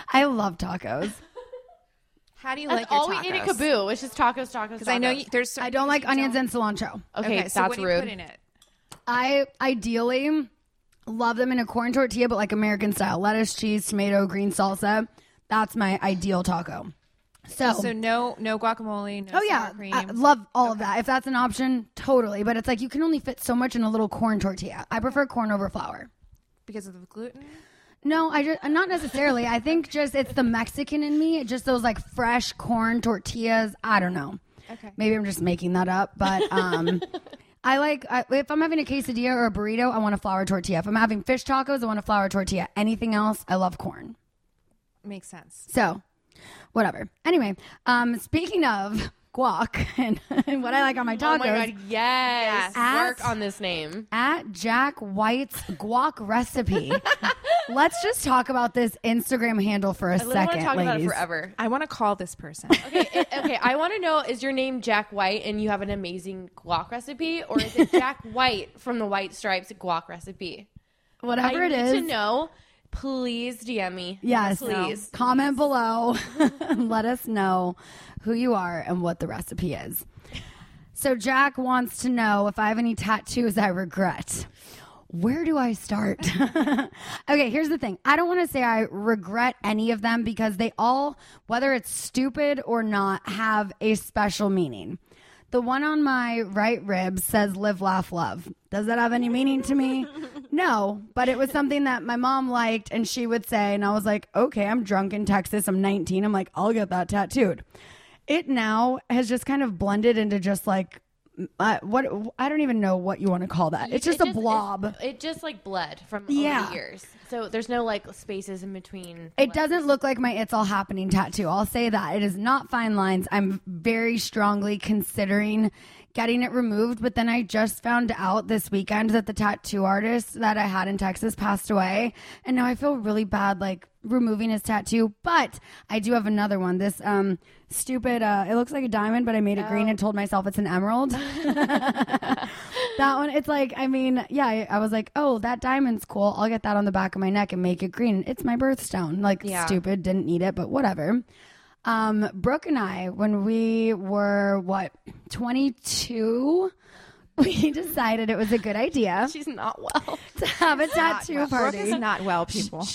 I love tacos. How do you That's like your all tacos? we eat at KAABOO. It's just tacos, tacos. Because I know you, there's. I don't like things you onions and cilantro. Okay, Okay, so that's what do you rude. put in it? I ideally love them in a corn tortilla, but like American style lettuce, cheese, tomato, green salsa. That's my ideal taco. So, So no, no guacamole. No oh yeah, cream. I love all of that. If that's an option, totally. But it's like you can only fit so much in a little corn tortilla. I prefer corn over flour. because of the gluten. No, I just not necessarily. I think just it's the Mexican in me. Just those like fresh corn tortillas. I don't know. Okay. Maybe I'm just making that up, but um, I like I, if I'm having a quesadilla or a burrito, I want a flour tortilla. If I'm having fish tacos, I want a flour tortilla. Anything else, I love corn. Makes sense. So, whatever. Anyway, um, speaking of guac and, and what I like on my tacos, Oh my god, yes. At- Work on this name. at Jack White's guac recipe. Let's just talk about this Instagram handle for a I literally want second, to talk about it ladies. forever. I want to call this person. Okay, it- okay. I want to know: is your name Jack White, and you have an amazing guac recipe, or is it Jack White from the White Stripes guac recipe? Whatever it is, I it need to know. Please DM me. Yes, please. Comment below. Let us know who you are and what the recipe is. So Jack wants to know if I have any tattoos I regret. Where do I start? okay, here's the thing. I don't want to say I regret any of them because they all, whether it's stupid or not, have a special meaning. The one on my right rib says live, laugh, love. Does that have any meaning to me? No, but it was something that my mom liked and she would say. And I was like, okay, I'm drunk in Texas. I'm 19. I'm like, I'll get that tattooed. It now has just kind of blended into just like, uh, what I don't even know what you want to call that. It's just It a blob. It, just like bled from Yeah. years. So there's no like spaces in between. It doesn't look like my It's All Happening tattoo. I'll say that. It is not fine lines. I'm very strongly considering getting it removed. But then I just found out this weekend that the tattoo artist that I had in Texas passed away. And now I feel really bad, like removing his tattoo. But I do have another one. This um stupid, uh, it looks like a diamond, but I made it green and told myself it's an emerald. that one, it's like, I mean, yeah, I, I was like, oh, that diamond's cool. I'll get that on the back of my neck and make it green. It's my birthstone. Like, Yeah. stupid, didn't need it, but whatever. Um, Brooke and I, when we were what, 22, we decided it was a good idea She's not well. to have a tattoo Brooke party. is not well, people.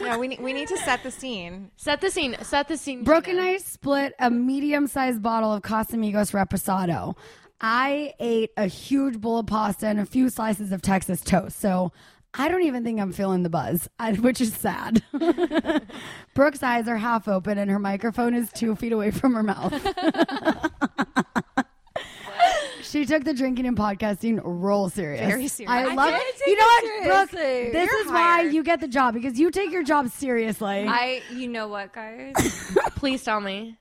no, we need, we need to set the scene. Set the scene. Set the scene. Brooke Gina. and I split a medium sized bottle of Casamigos Reposado. I ate a huge bowl of pasta and a few slices of Texas toast. So I don't even think I'm feeling the buzz, I- which is sad. Brooke's eyes are half open and her microphone is two feet away from her mouth. She took the drinking and podcasting real serious. Very serious. I I love did You take know what, it Brooke? seriously. This You're is why hired. you get the job because you take your job seriously. I, you know what, guys? Please tell me.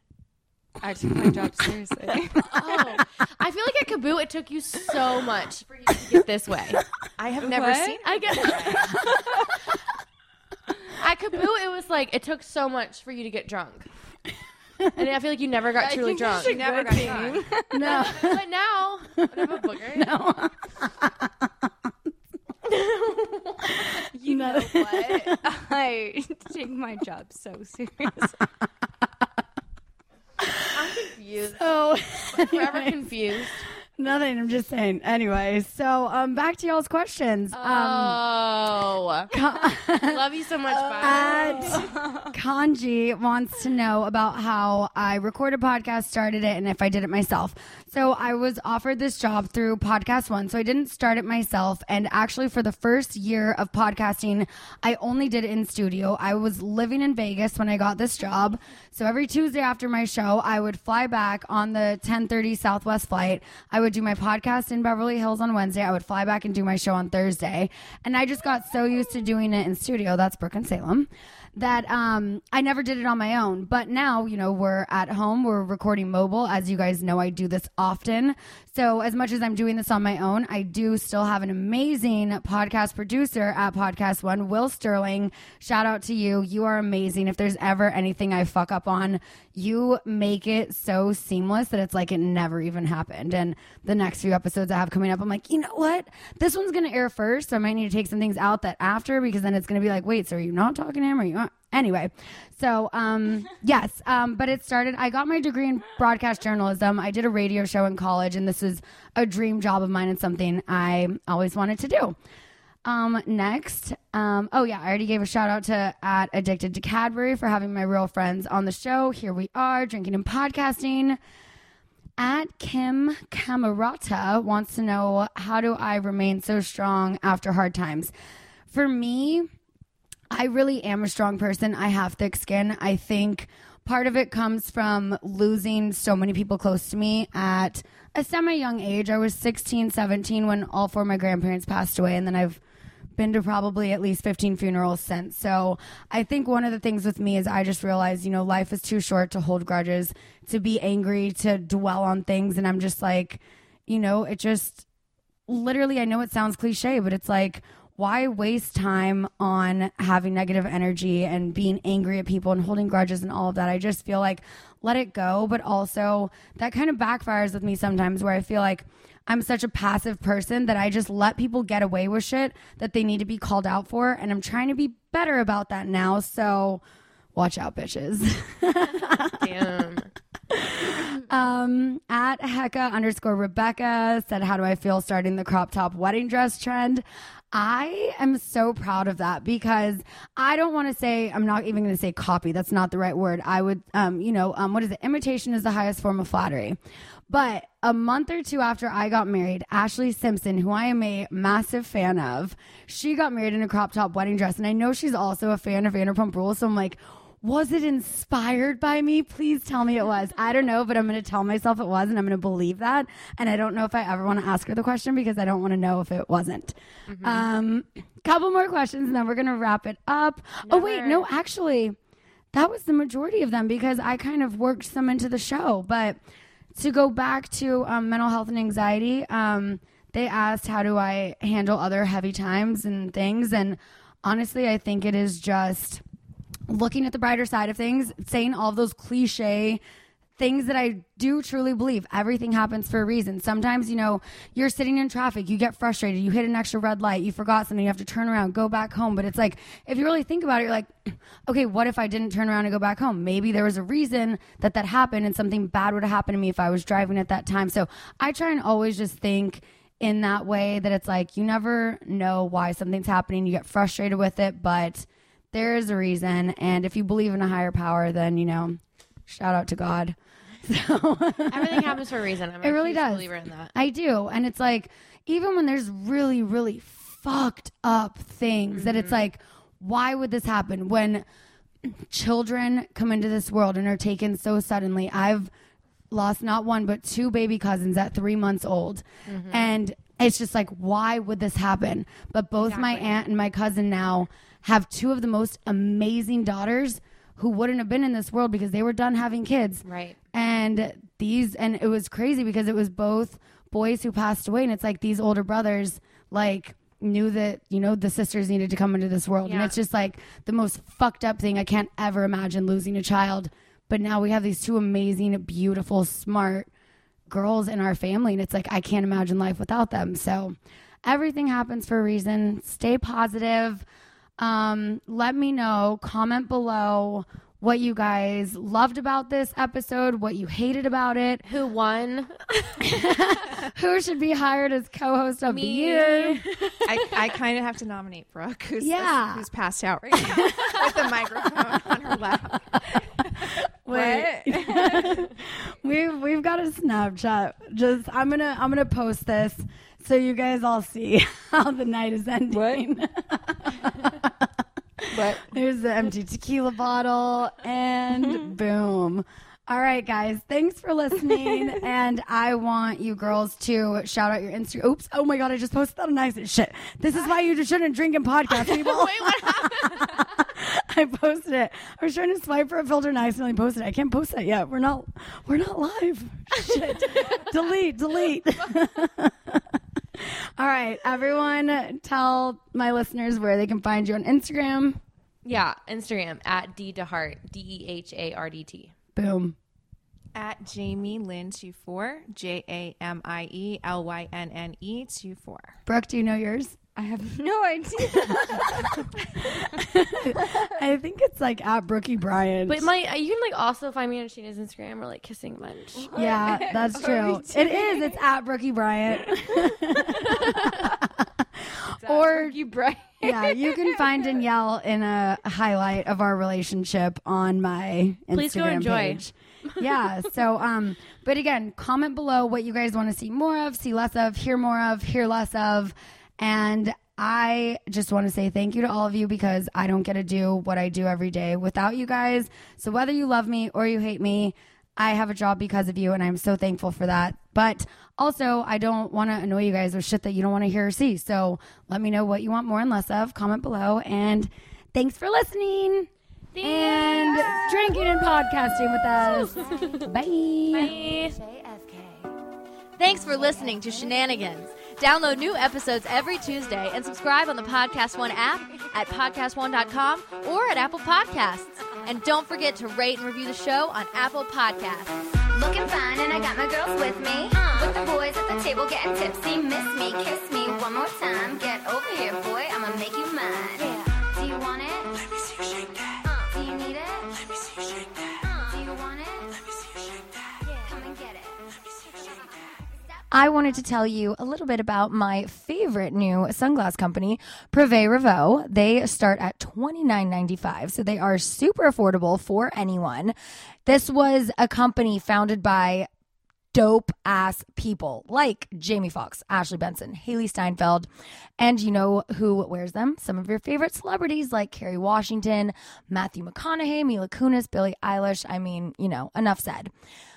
I took my job seriously. Oh, I feel like at KAABOO it took you so much for you to get this way. I have never What? seen. I get. at KAABOO, it was like it took so much for you to get drunk, and I feel like you never got truly drunk. She never got drunk. no. But now, whatever booger. you know what? I take my job so serious. Confused. So Forever anyway, confused. Nothing. I'm just saying. Anyway, so um, back to y'all's questions. Um, Oh, love you so much. Bye. Kanji wants to know about how I record a podcast, started it, and if I did it myself. So I was offered this job through Podcast One. So I didn't start it myself. And actually, for the first year of podcasting, I only did it in studio. I was living in Vegas when I got this job. So every Tuesday after my show, I would fly back on the 10:30 Southwest flight. I would do my podcast in Beverly Hills on Wednesday. I would fly back and do my show on Thursday. And I just got so used to doing it in studio. That's Brooke and Salem. That um, I never did it on my own. But now, you know, we're at home, we're recording mobile. As you guys know, I do this often. So, as much as I'm doing this on my own, I do still have an amazing podcast producer at Podcast One, Will Sterling. Shout out to you. You are amazing. If there's ever anything I fuck up on, you make it so seamless that it's like it never even happened. And the next few episodes I have coming up, I'm like, you know what? This one's going to air first. So I might need to take some things out that after because then it's going to be like, wait, so are you not talking to him? Are you? Anyway, so um, yes, um, but it started. I got my degree in broadcast journalism. I did a radio show in college, and this is a dream job of mine and something I always wanted to do. Um, next, um, oh yeah, I already gave a shout out to at Addicted to Cadbury for having my real friends on the show. Here we are, drinking and podcasting. At Kim Camerata wants to know how do I remain so strong after hard times? For me, I really am a strong person. I have thick skin. I think part of it comes from losing so many people close to me at a semi young age. I was 16, 17 when all four of my grandparents passed away, and then I've been to probably at least 15 funerals since. So I think one of the things with me is I just realized, you know, life is too short to hold grudges, to be angry, to dwell on things. And I'm just like, you know, it just literally, I know it sounds cliche, but it's like, why waste time on having negative energy and being angry at people and holding grudges and all of that? I just feel like let it go. But also, that kind of backfires with me sometimes where I feel like I'm such a passive person that I just let people get away with shit that they need to be called out for. And I'm trying to be better about that now. So watch out, bitches. Damn. Um, at Hecka underscore Rebecca said, How do I feel starting the crop top wedding dress trend? I am so proud of that because I don't want to say, I'm not even going to say copy. That's not the right word. I would, um, you know, um, what is it? Imitation is the highest form of flattery. But a month or two after I got married, Ashlee Simpson, who I am a massive fan of, she got married in a crop top wedding dress. And I know she's also a fan of Vanderpump Rules. So I'm like, was it inspired by me? Please tell me it was. I don't know, but I'm going to tell myself it was and I'm going to believe that. And I don't know if I ever want to ask her the question because I don't want to know if it wasn't. Um, couple more questions and then we're going to wrap it up. Oh, wait, no, actually, that was the majority of them because I kind of worked some into the show. But to go back to um, mental health and anxiety, um, they asked how do I handle other heavy times and things, and honestly, I think it is just looking at the brighter side of things, saying all those cliche things that I do truly believe. Everything happens for a reason. Sometimes, you know, you're sitting in traffic, you get frustrated, you hit an extra red light, you forgot something, you have to turn around, go back home. But it's like, if you really think about it, you're like, okay, what if I didn't turn around and go back home? Maybe there was a reason that that happened and something bad would have happened to me if I was driving at that time. So I try and always just think, in that way that it's like you never know why something's happening you get frustrated with it but there is a reason and if you believe in a higher power then you know shout out to god so Everything happens for a reason. I'm it a really does believer in that. i do and it's like even when there's really really fucked up things that Mm-hmm. it's like why would this happen when children come into this world and are taken so suddenly i've lost not one but two baby cousins at three months old Mm-hmm. and it's just like why would this happen but both my aunt and my cousin now have two of the most amazing daughters who wouldn't have been in this world because they were done having kids. Right. and these and it was crazy because it was both boys who passed away and it's like these older brothers like knew that you know the sisters needed to come into this world. And it's just like the most fucked up thing i can't ever imagine losing a child. But now we have these two amazing beautiful smart girls in our family and it's like i can't imagine life without them. So everything happens for a reason. Stay positive um, let me know comment below what you guys loved about this episode what you hated about it Who won? who should be hired as co-host of the year I, I kind of have to nominate Brooke, who's Yeah. who's passed out right now with the microphone on her lap. Wait. What? we've we've got a snapchat just i'm gonna i'm gonna post this so you guys all see how the night is ending What? There's the empty tequila bottle, and boom. All right, guys, thanks for listening. and I want you girls to shout out your Instagram. Oops. Oh my God, I just posted that on accident. Shit. This is why you just shouldn't drink and podcast, people. Wait, what happened? I posted it. I was trying to swipe for a filter and I accidentally posted it. I can't post that yet. We're not, we're not live. Shit. delete, delete. All right, everyone, tell my listeners where they can find you on Instagram. Yeah, Instagram at D DeHardt, D E H A R D T. Boom. At Jamie Lynne 24, J A M I E L Y N N E 24. Brooke, do you know yours? I have no idea. I think it's like at Brookie Bryant. But my you can like also find me on Scheana's Instagram or like kissing bunch. yeah, that's true. It is. It's at Brookie Bryant. or you bright. yeah, you can find Danielle in a highlight of our relationship on my Instagram Please go enjoy. page. Yeah. So, um, but again, comment below what you guys want to see more of, see less of, hear more of, hear less of, and I just want to say thank you to all of you because I don't get to do what I do every day without you guys. So whether you love me or you hate me, I have a job because of you, and I'm so thankful for that. But also, I don't want to annoy you guys with shit that you don't want to hear or see. So let me know what you want more and less of. Comment below, and thanks for listening and drinking and podcasting with us. Bye. Thanks for listening to Scheananigans. Download new episodes every Tuesday and subscribe on the Podcast One app at podcastone.com or at Apple Podcasts. And don't forget to rate and review the show on Apple Podcasts. Looking fine, and I got my girls with me. Uh-huh. With the boys at the table getting tipsy. Miss me, kiss me one more time. Get over here, boy, I'ma make you mine. Yeah. Do you want it? I wanted to tell you a little bit about my favorite new sunglass company, Privé Revaux. They start at $29.95, so they are super affordable for anyone. This was a company founded by dope ass people like Jamie Foxx, Ashley Benson, Hailee Steinfeld, and you know who wears them? Some of your favorite celebrities like Kerry Washington, Matthew McConaughey, Mila Kunis, Billie Eilish. I mean, you know, enough said.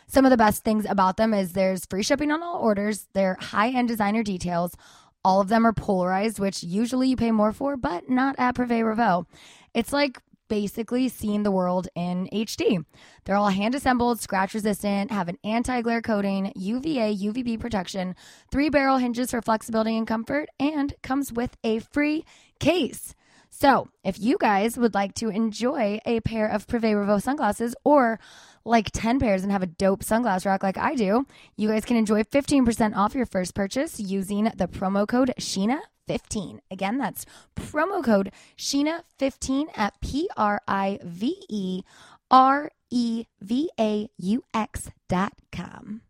Some of the best things about them is there's free shipping on all orders, they're high end designer details. All of them are polarized, which usually you pay more for, but not at Privé Revaux. It's like basically seeing the world in HD. They're all hand assembled, scratch resistant, have an anti glare coating, UVA, UVB protection, three barrel hinges for flexibility and comfort, and comes with a free case. So, if you guys would like to enjoy a pair of Privé Revaux sunglasses or like 10 pairs and have a dope sunglass rack like I do, you guys can enjoy 15% off your first purchase using the promo code SCHEANA15. Again, that's promo code SCHEANA15 at P R I V E R E V A U X dot com.